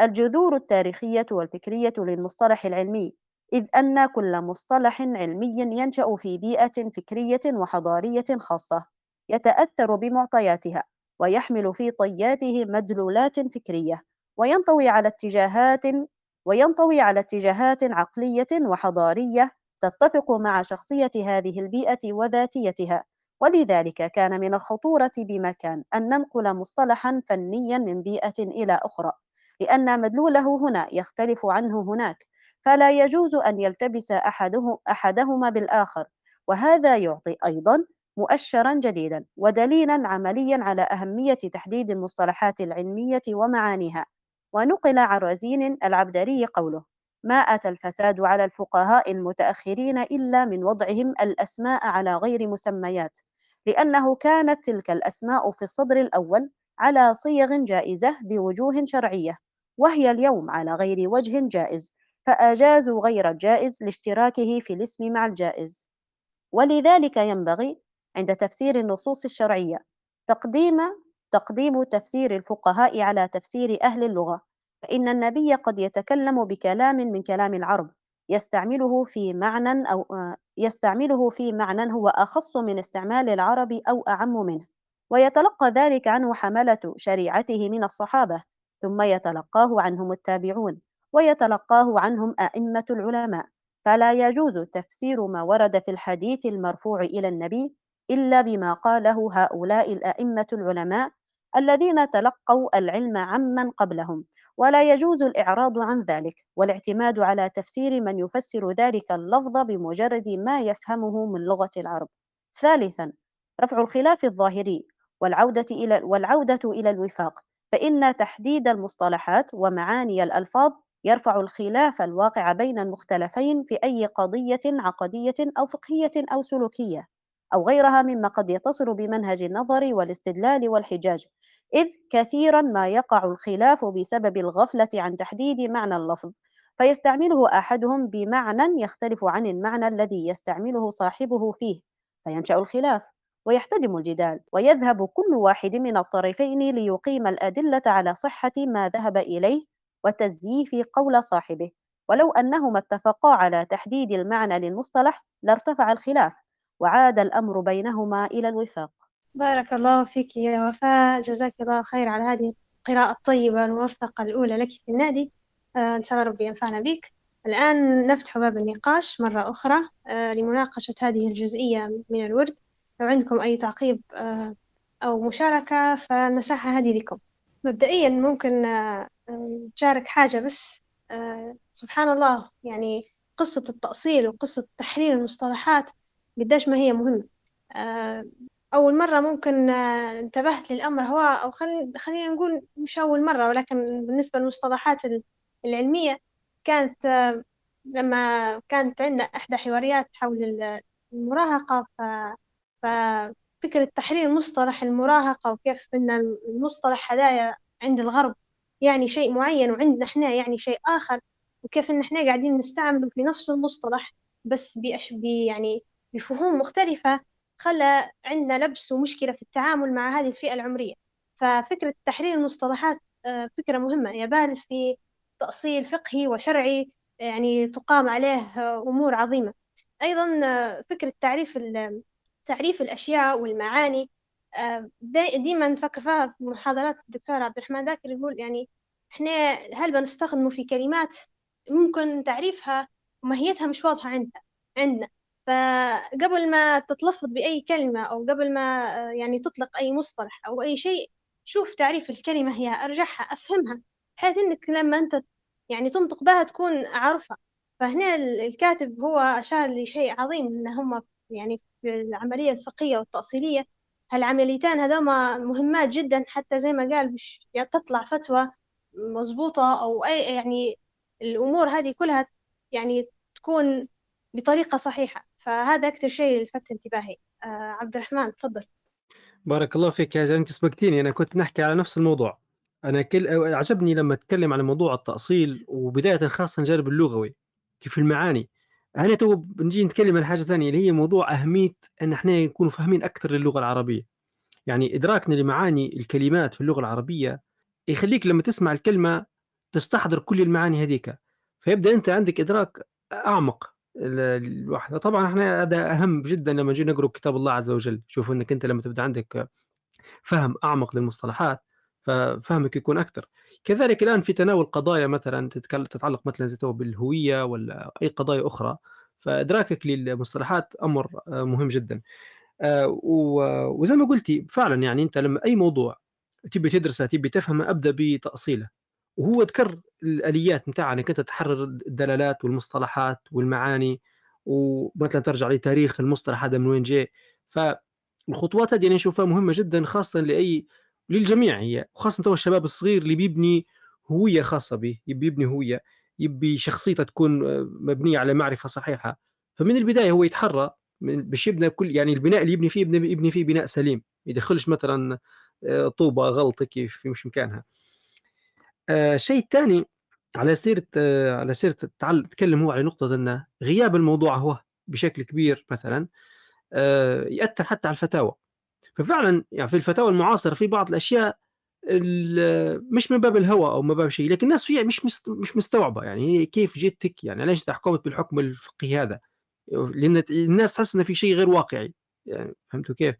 الجذور التاريخية والفكرية للمصطلح العلمي إذ أن كل مصطلح علمي ينشأ في بيئة فكرية وحضارية خاصة يتأثر بمعطياتها ويحمل في طياته مدلولات فكرية وينطوي على اتجاهات وينطوي على اتجاهات عقلية وحضارية تتفق مع شخصية هذه البيئة وذاتيتها. ولذلك كان من الخطورة بمكان أن ننقل مصطلحا فنيا من بيئة إلى أخرى. لأن مدلوله هنا يختلف عنه هناك فلا يجوز أن يلتبس أحده أحدهما بالآخر وهذا يعطي أيضا مؤشرا جديدا ودليلا عمليا على أهمية تحديد المصطلحات العلمية ومعانيها. ونقل عن رزين العبدري قوله ما أتى الفساد على الفقهاء المتأخرين إلا من وضعهم الأسماء على غير مسميات لأنه كانت تلك الأسماء في الصدر الأول على صيغ جائزة بوجوه شرعية. وهي اليوم على غير وجه جائز فأجازوا غير الجائز لاشتراكه في الاسم مع الجائز. ولذلك ينبغي عند تفسير النصوص الشرعية تقديم تقديم تفسير الفقهاء على تفسير أهل اللغة فإن النبي قد يتكلم بكلام من كلام العرب يستعمله في معنى أو يستعمله في معنى هو أخص من استعمال العرب أو أعم منه. ويتلقى ذلك عنه حملة شريعته من الصحابة ثم يتلقاه عنهم التابعون ويتلقاه عنهم أئمة العلماء. فلا يجوز تفسير ما ورد في الحديث المرفوع إلى النبي إلا بما قاله هؤلاء الأئمة العلماء الذين تلقوا العلم عمن قبلهم. ولا يجوز الإعراض عن ذلك والاعتماد على تفسير من يفسر ذلك اللفظ بمجرد ما يفهمه من لغة العرب. ثالثا رفع الخلاف الظاهري والعودة إلى, والعودة إلى الوفاق. فإن تحديد المصطلحات ومعاني الألفاظ يرفع الخلاف الواقع بين المختلفين في أي قضية عقدية أو فقهية أو سلوكية أو غيرها مما قد يتصل بمنهج النظر والاستدلال والحجاج إذ كثيرا ما يقع الخلاف بسبب الغفلة عن تحديد معنى اللفظ فيستعمله أحدهم بمعنى يختلف عن المعنى الذي يستعمله صاحبه فيه فينشأ الخلاف. ويحتدم الجدال ويذهب كل واحد من الطرفين ليقيم الأدلة على صحة ما ذهب إليه وتزييف قول صاحبه. ولو أنهما اتفقا على تحديد المعنى للمصطلح لارتفع الخلاف وعاد الأمر بينهما إلى الوفاق. بارك الله فيك يا وفاء. جزاك الله خير على هذه القراءة الطيبة الموفقة الأولى لك في النادي. آه إن شاء الله ربي ينفعنا بك. الآن نفتح باب النقاش مرة أخرى آه لمناقشة هذه الجزئية من الورد. لو عندكم أي تعقيب آه أو مشاركة فالمساحة هذه لكم مبدئيا ممكن آه، نشارك حاجة بس آه، سبحان الله يعني قصة التأصيل وقصة تحرير المصطلحات قديش ما هي مهمة آه، أول مرة ممكن انتبهت للأمر هو أو خلينا نقول مش أول مرة ولكن بالنسبة للمصطلحات العلمية كانت لما كانت عندنا إحدى حواريات حول المراهقة. ففكرة تحرير مصطلح المراهقة وكيف أن المصطلح هدايا عند الغرب يعني شيء معين وعندنا إحنا يعني شيء آخر وكيف إن إحنا قاعدين نستعمله في نفس المصطلح بس بأش يعني بفهوم مختلفة خلى عندنا لبس ومشكلة في التعامل مع هذه الفئة العمرية. ففكرة تحرير المصطلحات آه، فكرة مهمة. يبان في تأصيل فقهي وشرعي يعني تقام عليه أمور عظيمة. أيضا آه، فكرة تعريف تعريف الأشياء والمعاني. آه، ديما نفكر فيها في محاضرات الدكتور عبد الرحمن ذاكر يقول يعني إحنا هل بنستخدمه في كلمات ممكن تعريفها؟ وماهيتها مش واضحة عندها عندنا. فقبل ما تتلفظ بأي كلمة أو قبل ما آه، يعني تطلق أي مصطلح أو أي شيء شوف تعريف الكلمة هي أرجعها أفهمها بحيث إنك لما أنت يعني تنطق بها تكون عارفها فهنا الكاتب هو أشار لشيء عظيم إن هم يعني في العملية الفقهية والتأصيلية. هالعمليتان هذوما مهمات جدا حتى زي ما قال مش تطلع فتوى مضبوطة أو أي يعني الأمور هذه كلها يعني تكون بطريقة صحيحة. فهذا أكثر شيء لفت انتباهي. آه عبد الرحمن تفضل. بارك الله فيك يا أنت سبقتيني. أنا كنت نحكي على نفس الموضوع. أنا كل عجبني لما اتكلم على موضوع التأصيل وبداية خاصة الجانب اللغوي كيف المعاني. أنا تو بنجي نتكلم عن حاجة ثانية اللي هي موضوع أهمية إن إحنا نكون فاهمين أكثر للغة العربية. يعني إدراكنا لمعاني الكلمات في اللغة العربية يخليك لما تسمع الكلمة تستحضر كل المعاني هذيك. فيبدأ أنت عندك إدراك أعمق الواحد. طبعا إحنا هذا أهم جدا لما نجي نقرأ كتاب الله عز وجل. شوف إنك أنت لما تبدأ عندك فهم أعمق للمصطلحات ففهمك يكون أكثر كذلك الآن في تناول قضايا مثلا تتعلق مثلا بالهوية ولا أي قضايا أخرى فإدراكك للمصطلحات أمر مهم جدا. آه، وزي ما قلتي فعلا يعني أنت لما أي موضوع تبي تدرسه تبي تفهمه أبدأ بتأصيله. وهو ذكر الآليات نتاعها إنك أنت تحرر الدلالات والمصطلحات والمعاني ومثلا ترجع لتاريخ المصطلح هذا من وين جاء. فالخطوات هذه أنا أشوفها مهمة جدا خاصة لأي للجميع هي وخاصة تو الشباب الصغير اللي بيبني هوية خاصة به يبي يبني هوية يبي شخصيته تكون مبنية على معرفة صحيحة. فمن البداية هو يتحرى باش يبنى كل يعني البناء اللي يبني فيه يبني, يبني فيه بناء سليم. ما يدخلش مثلا آه، طوبة غلطة كيف مش مكانها. آه شيء ثاني على سيرة آه على سيرة تكلم هو على نقطة أن غياب الموضوع هو بشكل كبير مثلا آه يأثر حتى على الفتاوى. ففعلا يعني في الفتاوى المعاصرة في بعض الأشياء مش من باب الهوى أو من باب شيء لكن الناس فيها مش مش مستوعبة. يعني هي كيف جيت تك يعني ليش تحكمت بالحكم الفقهي هذا؟ لأن الناس تحس في شيء غير واقعي. يعني فهمتوا كيف؟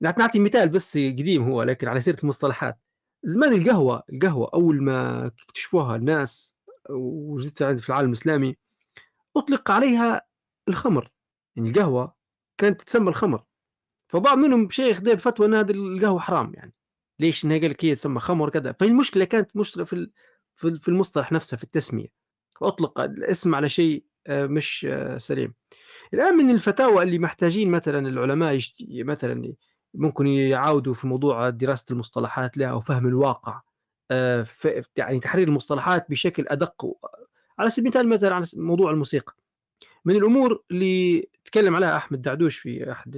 نعطي مثال بس قديم هو لكن على سيرة المصطلحات. زمان القهوة القهوة أول ما اكتشفوها الناس وجدت في العالم الإسلامي أطلق عليها الخمر. يعني القهوة كانت تسمى الخمر. فبعض منهم شيخ دير فتوى إن هذه القهوة حرام يعني. ليش؟ إنها قال لك هي تسمى خمر كذا. فالمشكلة كانت مشكله في في المصطلح نفسه في التسمية. فاطلق الاسم على شيء آه، مش آه، سليم. الآن من الفتاوى اللي محتاجين مثلا العلماء مثلا ممكن يعاودوا في موضوع دراسة المصطلحات لها وفهم الواقع آه، يعني تحرير المصطلحات بشكل أدق. على سبيل المثال مثلا على موضوع الموسيقى. من الأمور اللي تكلم عليها أحمد دعدوش في أحد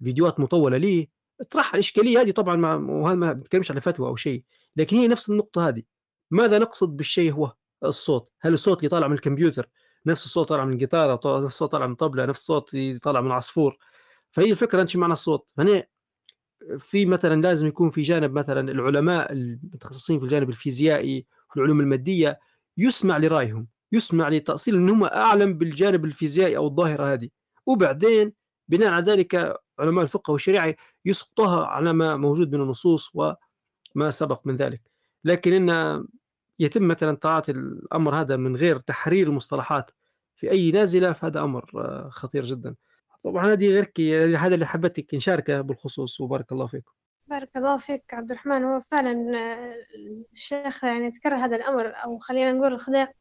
الفيديوهات مطولة لي اطرح الإشكالية هذه طبعا ما وهذا ما بتكلمش على فتوى أو شيء لكن هي نفس النقطة هذه. ماذا نقصد بالشيء هو؟ الصوت. هل الصوت اللي طالع من الكمبيوتر نفس الصوت طالع من الجيتار نفس الصوت طالع من طبلة نفس الصوت اللي طالع من عصفور؟ فهي الفكرة انت معنى الصوت؟ هنا في مثلا لازم يكون في جانب مثلا العلماء المتخصصين في الجانب الفيزيائي في العلوم المادية يسمع لرأيهم يسمع لتأصيل إن هم أعلم بالجانب الفيزيائي أو الظاهرة هذه. وبعدين بناء على ذلك علماء الفقه والشريعة يسقطها على ما موجود من النصوص وما سبق من ذلك. لكن إن يتم مثلا تعاطي الأمر هذا من غير تحرير المصطلحات في أي نازلة فهذا أمر خطير جدا. طبعا هذه غيرك هذا اللي حبيتك نشاركه بالخصوص وبارك الله فيكم بارك الله فيك عبد الرحمن. هو فعلا الشيخ يعني ذكر هذا الأمر أو خلينا نقول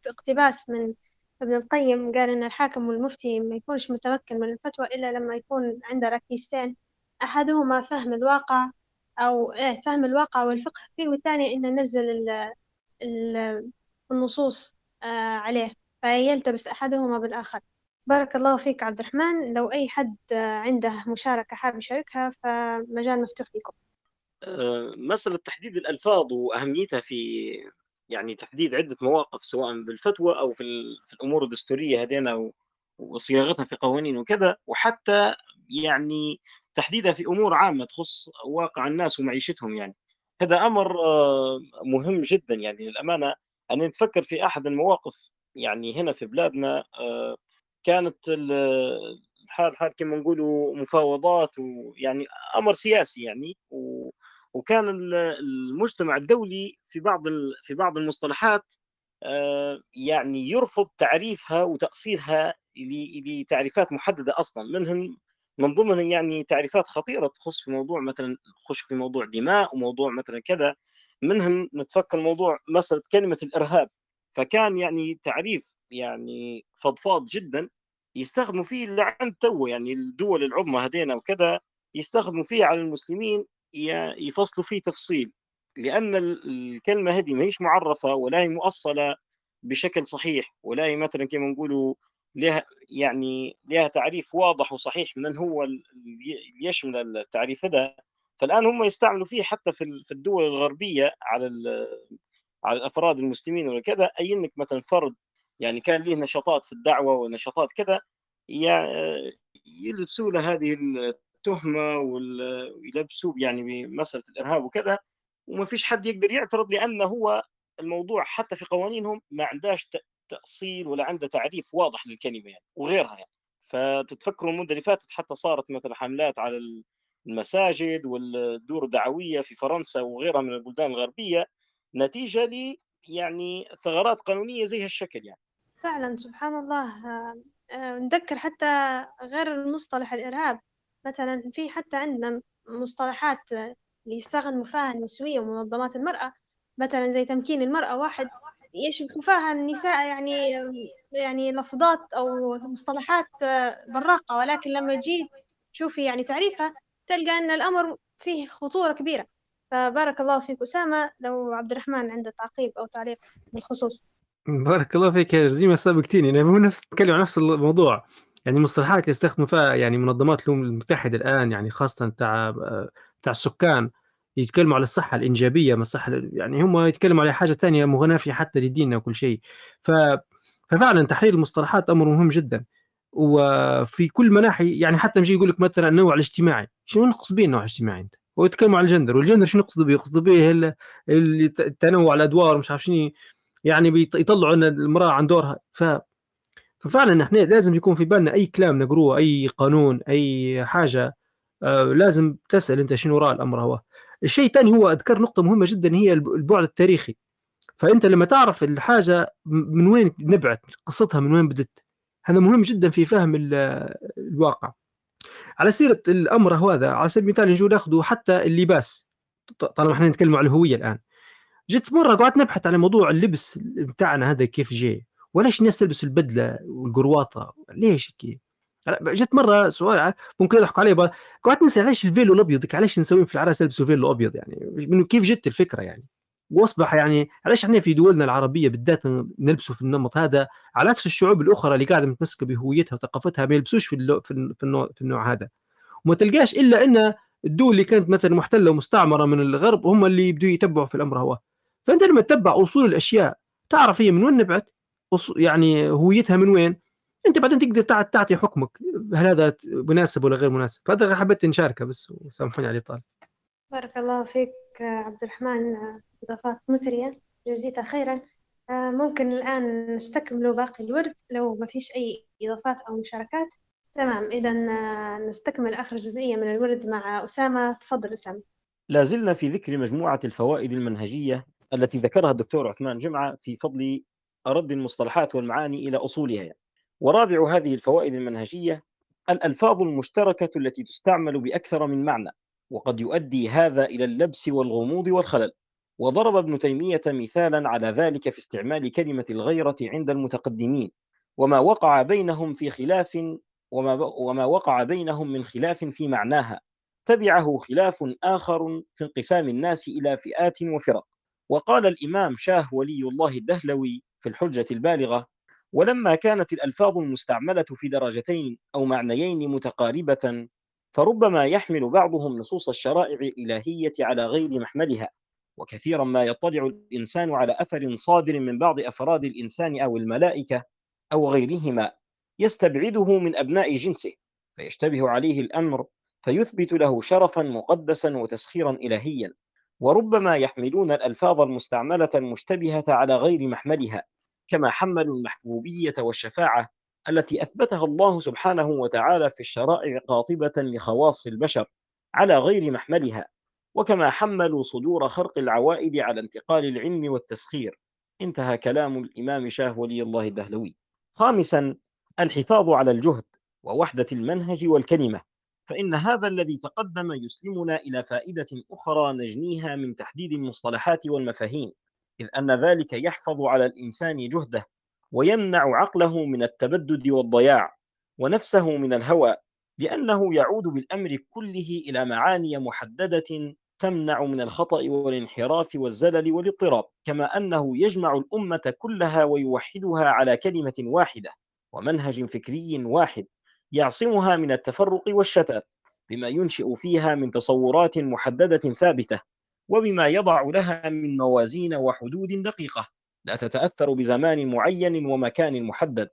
اقتباس من ابن القيم قال إن الحاكم والمفتي ما يكونش متمكن من الفتوى إلا لما يكون عنده ركيزتين أحدهما فهم الواقع أو إيه فهم الواقع والفقه فيه والثاني إنه نزل النصوص آه، عليه فيلتبس أحدهما بالآخر. بارك الله فيك عبد الرحمن. لو أي حد عنده مشاركة حاب يشاركها فمجال مفتوح لكم. آه، مسألة تحديد الألفاظ وأهميتها في يعني تحديد عدة مواقف سواء بالفتوى أو في, في الأمور الدستورية هذين وصياغتها في قوانين وكذا وحتى يعني تحديدها في أمور عامة تخص واقع الناس ومعيشتهم يعني. هذا أمر آه، مهم جدا يعني للأمانة. أن نتفكر في أحد المواقف يعني هنا في بلادنا آه، كانت الحال حال كما نقولوا مفاوضات ويعني أمر سياسي يعني وكان المجتمع الدولي في بعض في بعض المصطلحات آه، يعني يرفض تعريفها وتأصيلها لتعريفات محددة أصلا. منهم من ضمنها يعني تعريفات خطيرة تخص في موضوع مثلا تخش في موضوع دماء وموضوع مثلا كذا. منهم نتفكر موضوع مسألة كلمة الإرهاب. فكان يعني تعريف يعني فضفاض جدا يستخدموا فيه لعند تو يعني الدول العظمى هذينا وكذا يستخدموا فيه على المسلمين يفصلوا فيه تفصيل لأن الكلمة هذه ما هيش معرفة ولا هي مؤصلة بشكل صحيح ولا هي مثلا كما نقولوا لها يعني لها تعريف واضح وصحيح من هو اللي يشمل التعريف هذا. فالآن هم يستعملوا فيه حتى في الدول الغربية على على الأفراد المسلمين ولا كذا أي إنك مثلا فرد يعني كان له نشاطات في الدعوة ونشاطات كذا يلبسوا له هذه التهمة ويلبسوه يعني بمسألة الإرهاب وكذا وما فيش حد يقدر يعترض لأنه هو الموضوع حتى في قوانينهم ما عندهاش تأصيل ولا عنده تعريف واضح للكلمة يعني وغيرها يعني. فتتفكروا المدة اللي فاتت حتى صارت مثلا حملات على المساجد والدور الدعوية في فرنسا وغيرها من البلدان الغربية نتيجة ل يعني ثغرات قانونية زي هالشكل يعني. فعلا سبحان الله. آه، نذكر حتى غير المصطلح الإرهاب. مثلا في حتى عندنا مصطلحات اللي يستخدموا فيها النسوية ومنظمات المرأة. مثلا زي تمكين المرأة واحد يشبهوا فيها النساء يعني يعني لفظات أو مصطلحات براقة. ولكن لما جيت تشوفي يعني تعريفها تلقى أن الأمر فيه خطورة كبيرة. فبارك الله فيك أسامة لو عبد الرحمن عنده تعقيب أو تعليق بالخصوص. بارك الله فيك يا جريمة سابقتيني أنا نفس تتكلم عن نفس الموضوع. يعني المصطلحات اللي يستخدموا فيها يعني منظمات الأمم المتحدة الآن يعني خاصة بتاع بتاع السكان يتكلموا على الصحة الإنجابية ما الصحة يعني هم يتكلموا على حاجة ثانية مغنافيه حتى لديننا وكل شيء ف ففعلا تحرير المصطلحات أمر مهم جدا وفي كل مناحي يعني حتى نجي يقول لك مثلا النوع الاجتماعي شنو نقصد به النوع الاجتماعي أنت؟ هو يتكلم عن الجندر والجندر شنو يقصد به؟ يقصد به التنوع الادوار مش عارف شنو يعني بيطلعوا إن المرأة عن دورها ف ففعلا إحنا لازم يكون في بالنا أي كلام نقروه أي قانون أي حاجة آه لازم تسأل أنت شنو وراء الأمر هو. الشيء الثاني هو أذكر نقطة مهمة جدا هي البعد التاريخي. فأنت لما تعرف الحاجة من وين نبعت قصتها من وين بدت هذا مهم جدا في فهم الواقع. على سيرة الأمر هذا على سبيل المثال نجي ناخذ حتى اللباس طالما إحنا نتكلم عن الهوية الآن. جيت مرة قعدت نبحث على موضوع اللبس بتاعنا هذا كيف جاي. وليش الناس تلبس البدلة والقرواطه ليش كي جت مرة سؤال ممكن يضحكوا علي قعدت نسأل ليش الفيلو الأبيض؟ علاش نسوي في العراس يلبسوا فيلو أبيض يعني؟ من كيف جت الفكرة يعني؟ وأصبح يعني علاش إحنا في دولنا العربية بالذات نلبسوا في النمط هذا على عكس الشعوب الأخرى اللي قاعدة متمسكة بهويتها وثقافتها ما يلبسوش في اللو في, في, النوع, في النوع هذا. وما تلقاش إلا إن الدول اللي كانت مثلا محتلة ومستعمرة من الغرب هم اللي يبدوا يتبعوا في الأمر هو. فأنت لما تتبع أصول الأشياء تعرف هي من وين نبعت؟ يعني هويتها من وين؟ انت بعدين تقدر تعطي حكمك. هل هذا مناسب ولا غير مناسب؟ فهذا حبيت نشاركه بس وسامحوني على الإطالة. بارك الله فيك عبد الرحمن أضافات مثرية. جزيتها خيرا. آه، ممكن الآن نستكمل باقي الورد. لو ما فيش أي إضافات أو مشاركات. تمام. اذا آه، نستكمل آخر جزئية من الورد مع أسامة. تفضل أسامة. لا زلنا في ذكر مجموعة الفوائد المنهجية التي ذكرها الدكتور عثمان جمعة في فضل رد المصطلحات والمعاني إلى أصولها ورابع هذه الفوائد المنهجية الألفاظ المشتركة التي تستعمل بأكثر من معنى وقد يؤدي هذا إلى اللبس والغموض والخلل. وضرب ابن تيمية مثالا على ذلك في استعمال كلمة الغيرة عند المتقدمين. وما وقع بينهم في خلاف وما, وما وقع بينهم من خلاف في معناها. تبعه خلاف آخر في انقسام الناس إلى فئات وفرق. وقال الإمام شاه ولي الله الدهلوي في الحجة البالغة ولما كانت الألفاظ المستعملة في درجتين أو معنيين متقاربة فربما يحمل بعضهم نصوص الشرائع الإلهية على غير محملها وكثيرا ما يطلع الإنسان على أثر صادر من بعض أفراد الإنسان أو الملائكة أو غيرهما يستبعده من أبناء جنسه فيشتبه عليه الأمر فيثبت له شرفا مقدسا وتسخيرا إلهيا. وربما يحملون الألفاظ المستعملة المشتبهة على غير محملها كما حملوا المحبوبية والشفاعة التي أثبتها الله سبحانه وتعالى في الشرائع قاطبة لخواص البشر على غير محملها وكما حملوا صدور خرق العوائد على انتقال العلم والتسخير. انتهى كلام الإمام شاه ولي الله الدهلوي. خامسا الحفاظ على الجهد ووحدة المنهج والكلمة. فإن هذا الذي تقدم يسلمنا إلى فائدة أخرى نجنيها من تحديد المصطلحات والمفاهيم إذ أن ذلك يحفظ على الإنسان جهده ويمنع عقله من التبدد والضياع ونفسه من الهوى لأنه يعود بالأمر كله إلى معاني محددة تمنع من الخطأ والانحراف والزلل والاضطراب كما أنه يجمع الأمة كلها ويوحدها على كلمة واحدة ومنهج فكري واحد. يعصمها من التفرق والشتات بما ينشئ فيها من تصورات محددة ثابتة وبما يضع لها من موازين وحدود دقيقة لا تتأثر بزمان معين ومكان محدد.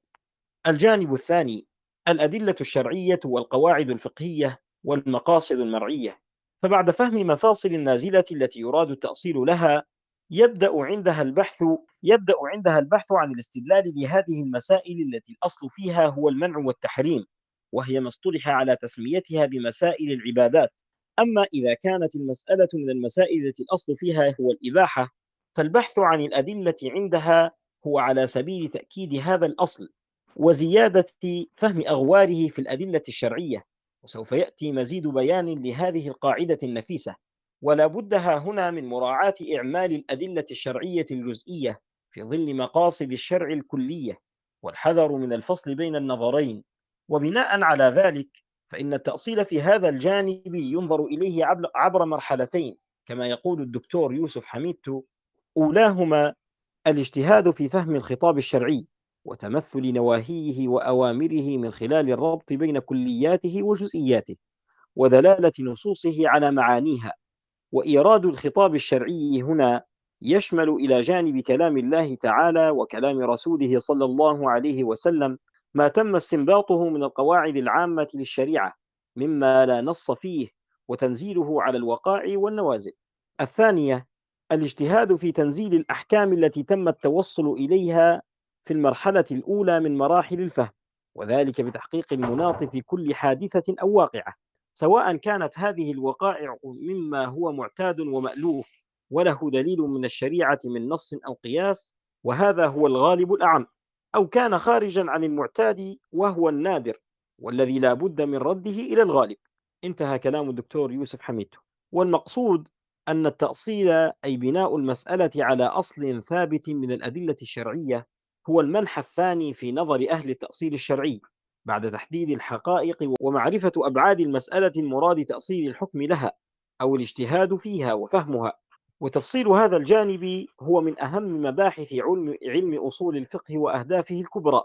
الجانب الثاني الأدلة الشرعية والقواعد الفقهية والمقاصد المرعية. فبعد فهم مفاصل النازلة التي يراد التأصيل لها يبدأ عندها البحث يبدأ عندها البحث عن الاستدلال لهذه المسائل التي الأصل فيها هو المنع والتحريم. وهي ما اصطلح على تسميتها بمسائل العبادات. أما إذا كانت المسألة من المسائل التي الأصل فيها هو الإباحة فالبحث عن الأدلة عندها هو على سبيل تأكيد هذا الأصل وزيادة فهم أغواره في الأدلة الشرعية. وسوف يأتي مزيد بيان لهذه القاعدة النفيسة. ولا بدها هنا من مراعاة إعمال الأدلة الشرعية الجزئية في ظل مقاصد الشرع الكلية. والحذر من الفصل بين النظرين. وبناء على ذلك فإن التأصيل في هذا الجانب ينظر إليه عبر مرحلتين كما يقول الدكتور يوسف حميدتو أولاهما الاجتهاد في فهم الخطاب الشرعي وتمثل نواهيه وأوامره من خلال الربط بين كلياته وجزئياته ودلالة نصوصه على معانيها. وإيراد الخطاب الشرعي هنا يشمل إلى جانب كلام الله تعالى وكلام رسوله صلى الله عليه وسلم ما تم استنباطه من القواعد العامة للشريعة مما لا نص فيه وتنزيله على الوقائع والنوازل. الثانية الاجتهاد في تنزيل الأحكام التي تم التوصل إليها في المرحلة الأولى من مراحل الفهم وذلك بتحقيق المناط في كل حادثة أو واقعة. سواء كانت هذه الوقائع مما هو معتاد ومألوف وله دليل من الشريعة من نص أو قياس وهذا هو الغالب الأعم. أو كان خارجا عن المعتاد وهو النادر والذي لا بد من رده إلى الغالب. انتهى كلام الدكتور يوسف حميد. والمقصود أن التأصيل أي بناء المسألة على أصل ثابت من الأدلة الشرعية هو المنح الثاني في نظر أهل التأصيل الشرعي بعد تحديد الحقائق ومعرفة أبعاد المسألة المراد تأصيل الحكم لها أو الاجتهاد فيها وفهمها. وتفصيل هذا الجانب هو من أهم مباحث علم, علم أصول الفقه وأهدافه الكبرى.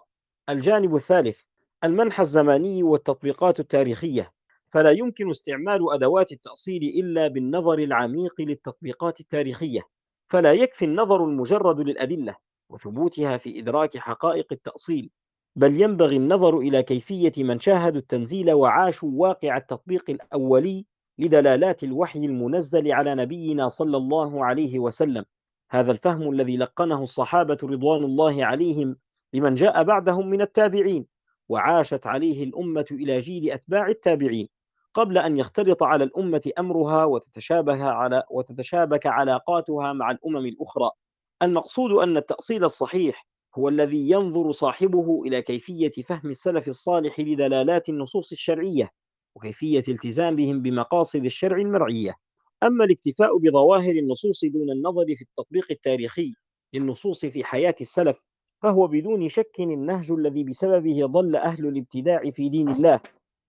الجانب الثالث المنح الزماني والتطبيقات التاريخية. فلا يمكن استعمال أدوات التأصيل إلا بالنظر العميق للتطبيقات التاريخية. فلا يكفي النظر المجرد للأدلة وثبوتها في إدراك حقائق التأصيل بل ينبغي النظر إلى كيفية من شاهدوا التنزيل وعاشوا واقع التطبيق الأولي لدلالات الوحي المنزل على نبينا صلى الله عليه وسلم. هذا الفهم الذي لقنه الصحابة رضوان الله عليهم لمن جاء بعدهم من التابعين وعاشت عليه الأمة إلى جيل أتباع التابعين قبل أن يختلط على الأمة أمرها وتتشابه على وتتشابك علاقاتها مع الأمم الأخرى. المقصود أن التأصيل الصحيح هو الذي ينظر صاحبه إلى كيفية فهم السلف الصالح لدلالات النصوص الشرعية. وكيفية التزامهم بمقاصد الشرع المرعية. أما الاكتفاء بظواهر النصوص دون النظر في التطبيق التاريخي للنصوص في حياة السلف فهو بدون شك النهج الذي بسببه ضل أهل الابتداع في دين الله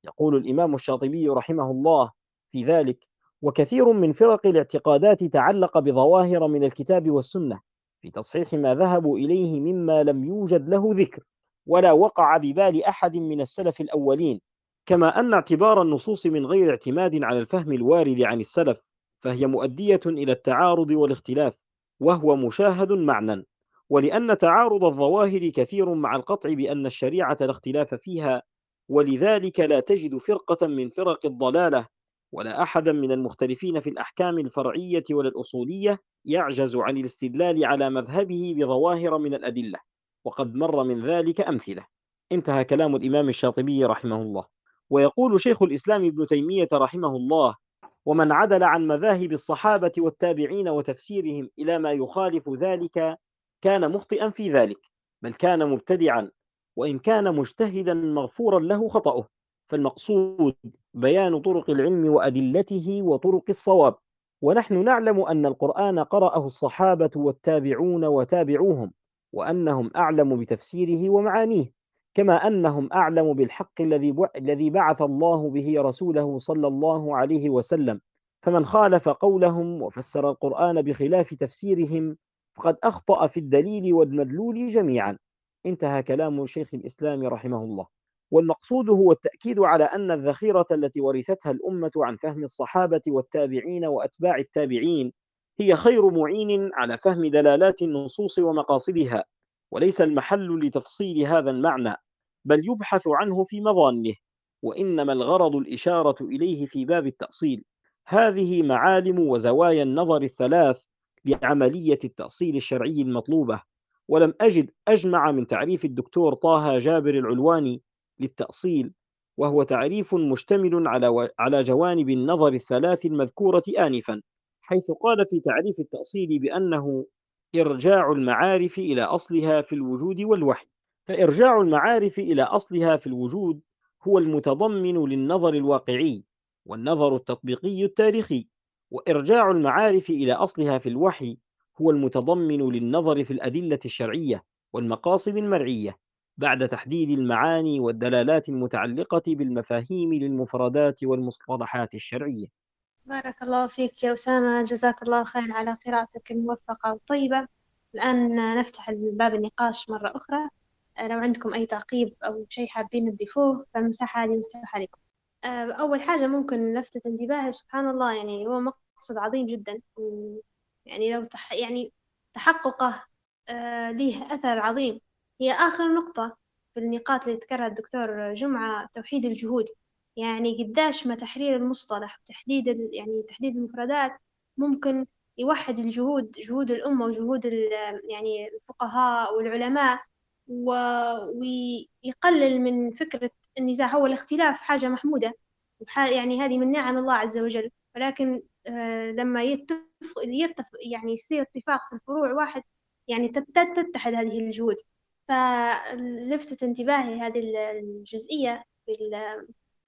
يقول الإمام الشاطبي رحمه الله في ذلك. وكثير من فرق الاعتقادات تعلق بظواهر من الكتاب والسنة في تصحيح ما ذهبوا إليه مما لم يوجد له ذكر ولا وقع ببال أحد من السلف الأولين. كما أن اعتبار النصوص من غير اعتماد على الفهم الوارد عن السلف فهي مؤدية إلى التعارض والاختلاف وهو مشاهد معنى. ولأن تعارض الظواهر كثير مع القطع بأن الشريعة لا اختلاف فيها ولذلك لا تجد فرقة من فرق الضلالة ولا أحدا من المختلفين في الأحكام الفرعية ولا الأصولية يعجز عن الاستدلال على مذهبه بظواهر من الأدلة. وقد مر من ذلك أمثلة. انتهى كلام الإمام الشاطبي رحمه الله. ويقول شيخ الإسلام ابن تيمية رحمه الله ومن عدل عن مذاهب الصحابة والتابعين وتفسيرهم إلى ما يخالف ذلك كان مخطئا في ذلك بل كان مبتدعا وإن كان مجتهدا مغفورا له خطأه فالمقصود بيان طرق العلم وأدلته وطرق الصواب ونحن نعلم أن القرآن قرأه الصحابة والتابعون وتابعوهم وأنهم أعلم بتفسيره ومعانيه. كما أنهم أعلم بالحق الذي الذي بعث الله به رسوله صلى الله عليه وسلم. فمن خالف قولهم وفسر القرآن بخلاف تفسيرهم فقد أخطأ في الدليل والمدلول جميعا. انتهى كلام شيخ الإسلام رحمه الله. والمقصود هو التأكيد على أن الذخيرة التي ورثتها الأمة عن فهم الصحابة والتابعين وأتباع التابعين هي خير معين على فهم دلالات النصوص ومقاصدها. وليس المحل لتفصيل هذا المعنى بل يبحث عنه في مظانه وإنما الغرض الإشارة إليه في باب التأصيل. هذه معالم وزوايا النظر الثلاث لعملية التأصيل الشرعي المطلوبة ولم أجد أجمع من تعريف الدكتور طه جابر العلواني للتأصيل وهو تعريف مشتمل على على جوانب النظر الثلاث المذكورة آنفا حيث قال في تعريف التأصيل بأنه إرجاع المعارف إلى أصلها في الوجود والوحي. فإرجاع المعارف إلى أصلها في الوجود هو المتضمن للنظر الواقعي والنظر التطبيقي التاريخي. وإرجاع المعارف إلى أصلها في الوحي هو المتضمن للنظر في الأدلة الشرعية والمقاصد المرعية بعد تحديد المعاني والدلالات المتعلقة بالمفاهيم للمفردات والمصطلحات الشرعية. بارك الله فيك يا أسامة. جزاك الله خير على قراءتك الموفقة والطيبة. الآن نفتح باب النقاش مرة أخرى. لو عندكم أي تعقيب أو شيء حابين تضيفوه فالمساحة هذه مفتوحة لكم. أول حاجة ممكن لفتت انتباهي سبحان الله يعني هو مقصد عظيم جدا. يعني لو تح يعني تحققه آه ليه أثر عظيم. هي آخر نقطة في النقاط اللي ذكرها الدكتور جمعة توحيد الجهود. يعني قداش ما تحرير المصطلح وتحديد يعني تحديد المفردات ممكن يوحد الجهود جهود الأمة وجهود يعني الفقهاء والعلماء ويقلل من فكرة النزاع. هو الاختلاف حاجة محمودة يعني هذه من نعم الله عز وجل. ولكن آه، لما يتفق يتفق يعني يصير اتفاق في الفروع واحد يعني تتحد هذه الجهود. فلفتت انتباهي هذه الجزئية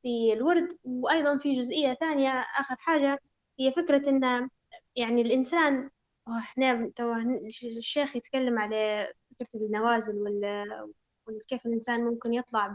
في الورد وأيضا في جزئية ثانية آخر حاجة هي فكرة أن يعني الإنسان إحنا الشيخ يتكلم على فكرة النوازل وكيف الإنسان ممكن يطلع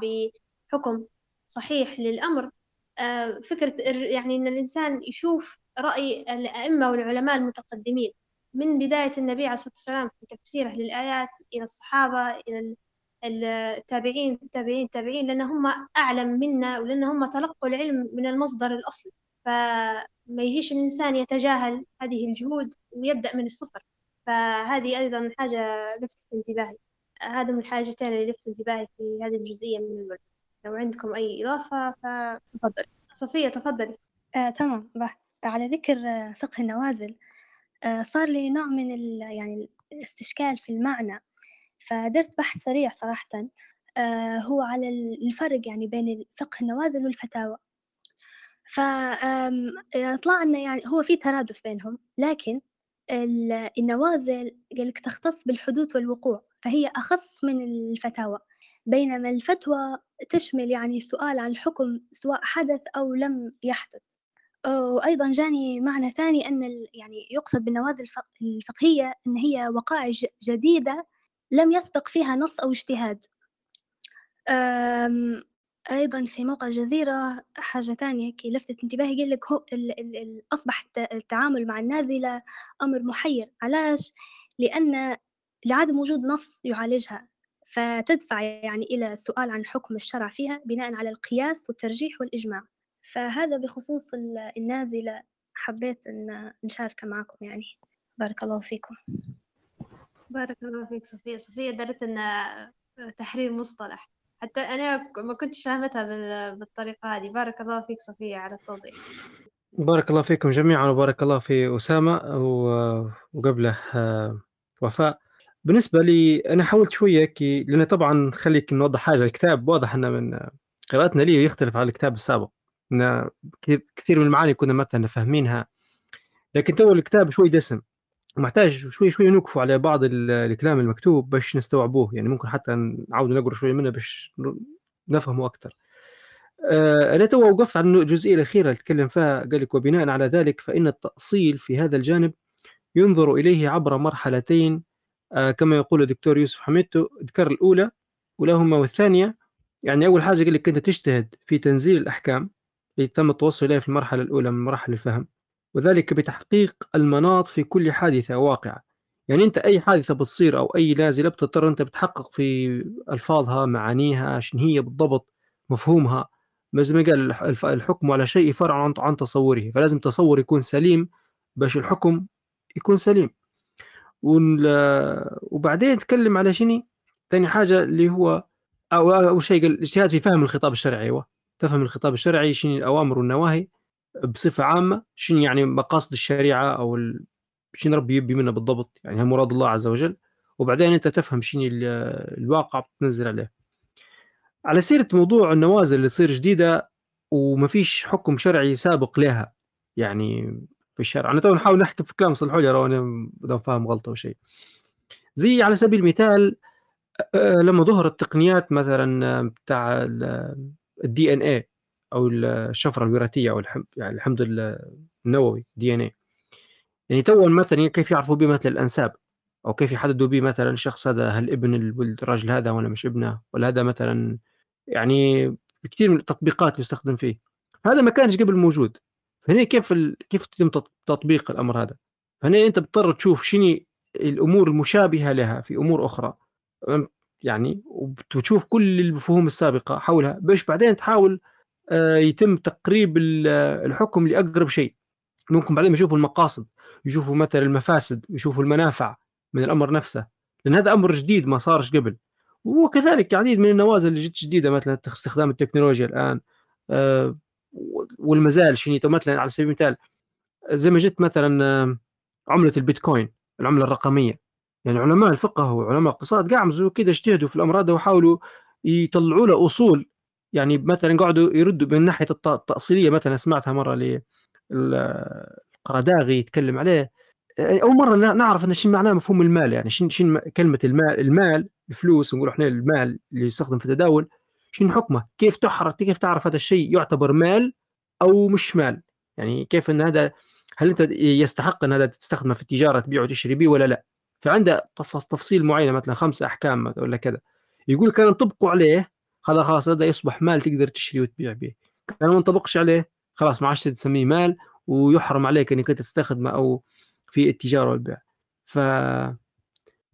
بحكم صحيح للأمر. آه، فكرة يعني أن الإنسان يشوف رأي الأئمة والعلماء المتقدمين من بداية النبي عليه الصلاة والسلام في تفسيره للآيات إلى الصحابة إلى التابعين التابعين التابعين لأن هم أعلم منا ولأن هم تلقوا العلم من المصدر الأصلي. فما يجيش الإنسان يتجاهل هذه الجهود ويبدأ من الصفر. فهذه أيضا حاجة لفتت انتباهي. هذا من الحاجتين اللي لفتت انتباهي في هذه الجزئية من الورد. لو عندكم أي إضافة فتفضل صفية تفضلي. آه، تمام. على ذكر فقه النوازل آه، صار لي نوع من يعني الاستشكال في المعنى. فدرت بحث سريع صراحة آه، هو على الفرق يعني بين فقه النوازل والفتاوى. فطلع أنه يعني هو في ترادف بينهم لكن النوازل قالك تختص بالحدوث والوقوع فهي أخص من الفتاوى. بينما الفتوى تشمل يعني سؤال عن الحكم سواء حدث أو لم يحدث. وأيضا جاني معنى ثاني أن يعني يقصد بالنوازل الفقهية أن هي وقائع جديدة لم يسبق فيها نص أو اجتهاد. أيضا في موقع الجزيرة حاجة تانية كي لفتت انتباهي قال لك أصبح التعامل مع النازلة أمر محير. علاش؟ لأن لعدم وجود نص يعالجها. فتدفع يعني إلى السؤال عن حكم الشرع فيها بناء على القياس والترجيح والإجماع. فهذا بخصوص النازلة حبيت أن نشارك معكم يعني. بارك الله فيكم. بارك الله فيك صفية. صفية درت أن تحرير مصطلح. حتى أنا ما كنتش فاهمتها بالطريقة هذه. بارك الله فيك صفية على التوضيح. بارك الله فيكم جميعا وبارك الله في أسامة وقبله آه، وفاء. بالنسبة لي أنا حاولت شوية كي لأن طبعا خليك نوضح حاجة. الكتاب واضح أنه من قراءتنا ليه يختلف عن الكتاب السابق. إن كثير من المعاني كنا مثلا فاهمينها. لكن تو الكتاب شوي دسم. محتاج شوي شوي نوقفوا على بعض الكلام المكتوب باش نستوعبوه. يعني ممكن حتى نعاود نقرأ شوي منه باش نفهمه أكثر آه، أنا تو وقفت على الجزئية الأخيرة اللي تكلم فيها قال لك وبناء على ذلك فإن التأصيل في هذا الجانب ينظر إليه عبر مرحلتين. آه، كما يقول الدكتور يوسف حميدتو ذكر الأولى ولهما والثانية. يعني أول حاجة قال لك أنت تجتهد في تنزيل الأحكام. اللي تم التوصل إليها في المرحلة الأولى من مراحل الفهم. وذلك بتحقيق المناط في كل حادثة واقعة. يعني أنت أي حادثة بتصير أو أي نازلة بتضطر أنت بتحقق في ألفاظها معانيها شنو هي بالضبط مفهومها. مثل ما قال الحكم على شيء فرع عن, تصوره. فلازم تصور يكون سليم باش الحكم يكون سليم. وبعدين نتكلم على شنو؟ ثاني حاجة اللي هو أول شيء قال الاجتهاد في فهم الخطاب الشرعي. أيوة. تفهم الخطاب الشرعي شنو الأوامر والنواهي. بصفة عامة شنو يعني مقاصد الشريعة أو ال... شنو ربي يبي منها بالضبط. يعني مراد الله عز وجل. وبعدين أنت تفهم شنو الواقع بتنزل عليه. على سيرة موضوع النوازل اللي تصير جديدة وما فيش حكم شرعي سابق لها. يعني في الشرع. أنا تو نحاول نحكي في كلام صلحوا لي أنا فاهم غلطة أو شيء زي على سبيل المثال لما ظهرت تقنيات مثلا بتاع ال DNA أو الشفرة الوراثية أو الحمض يعني الحمض النووي DNA يعني تو مثلا كيف يعرفوا به مثلا الأنساب؟ أو كيف يحددوا به مثلا الشخص هذا هل ابن الراجل هذا ولا مش ابنه؟ ولا هذا مثلا يعني كثير من التطبيقات يستخدم فيه. هذا ما كانش قبل موجود. فهنا كيف ال... كيف يتم تطبيق الأمر هذا؟ فهنا أنت بتضطر تشوف شنو الأمور المشابهة لها في أمور أخرى. يعني وتشوف كل المفهوم السابقة حولها. باش بعدين تحاول يتم تقريب الحكم لأقرب شيء. ممكن بعدين يشوفوا المقاصد يشوفوا مثلا المفاسد يشوفوا المنافع من الأمر نفسه لأن هذا أمر جديد ما صارش قبل. وكذلك عديد من النوازل اللي جت جديدة مثلا استخدام التكنولوجيا الآن آه، والمازال شنو مثلا على سبيل المثال زي ما جت مثلا آه، عملة البيتكوين العملة الرقمية. يعني علماء الفقه وعلماء الاقتصاد قاموا كده اجتهدوا في الامر هذا وحاولوا يطلعوا له أصول يعني مثلا قعدوا يردوا من ناحية التأصيلية مثلا سمعتها مرة للقرداغي يتكلم عليه أول مرة نعرف إن شنو معناه مفهوم المال يعني شنو شنو كلمة المال المال الفلوس نقول إحنا المال اللي يستخدم في التداول شنو حكمه؟ كيف تحرك كيف تعرف هذا الشيء يعتبر مال أو مش مال؟ يعني كيف إن هذا هل أنت يستحق إن هذا تستخدمه في التجارة تبيع وتشتري به ولا لا؟ فعنده تفاصيل معينه مثلا خمسه أحكام ولا كذا يقول كان طبقوا عليه هذا خلاص هذا يصبح مال تقدر تشتري وتبيع به كان ما انطبقش عليه خلاص ما عادش تسميه مال ويحرم عليك إنك أنت تستخدمه أو في التجارة والبيع. ف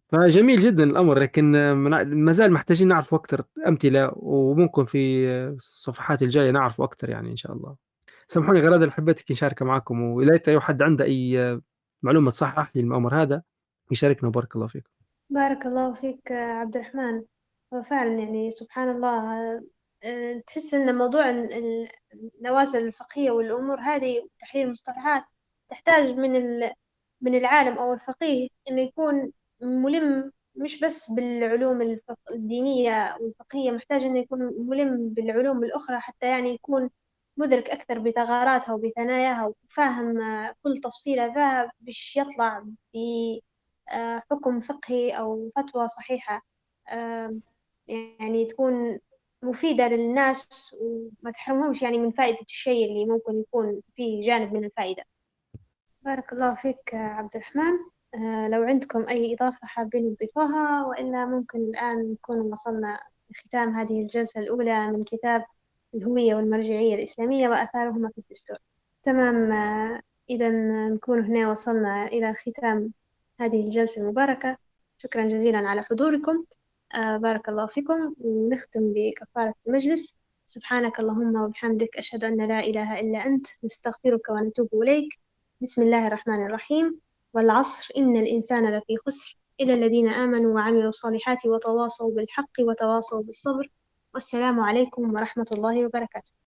فجميل جدا الأمر لكن ما زال محتاجين نعرف أكثر أمثلة وممكن في الصفحات الجاية نعرف أكثر يعني إن شاء الله. سامحوني غير هذا اللي حبيت اشاركه معكم وليت أي حد عنده أي معلومة تصحح لي الامر هذا يشاركنا بارك الله فيكم بارك الله فيك عبد الرحمن. فعلا يعني سبحان الله آه، تحس إن موضوع النوازل الفقهية والأمور هذه تحليل المصطلحات تحتاج من من العالم أو الفقيه إنه يكون ملم مش بس بالعلوم الدينية والفقهية محتاج إنه يكون ملم بالعلوم الأخرى حتى يعني يكون مدرك أكثر بثغراتها وبثناياها وفاهم كل تفصيلة فيها باش يطلع بحكم فقهي أو فتوى صحيحة. يعني تكون مفيدة للناس وما تحرمهمش يعني من فائدة الشيء اللي ممكن يكون فيه جانب من الفائدة. بارك الله فيك عبد الرحمن. آه لو عندكم أي إضافة حابين تضيفوها وإلا ممكن الآن نكون وصلنا لختام هذه الجلسة الأولى من كتاب الهوية والمرجعية الإسلامية وآثارهما في الدستور. تمام آه إذا نكون هنا وصلنا إلى ختام هذه الجلسة المباركة. شكرا جزيلا على حضوركم. آه بارك الله فيكم. ونختم بكفارة المجلس. سبحانك اللهم وبحمدك أشهد أن لا إله إلا أنت. نستغفرك ونتوب إليك. بسم الله الرحمن الرحيم. والعصر إن الإنسان لفي خسر. إلى الذين آمنوا وعملوا الصالحات وتواصوا بالحق وتواصوا بالصبر. والسلام عليكم ورحمة الله وبركاته.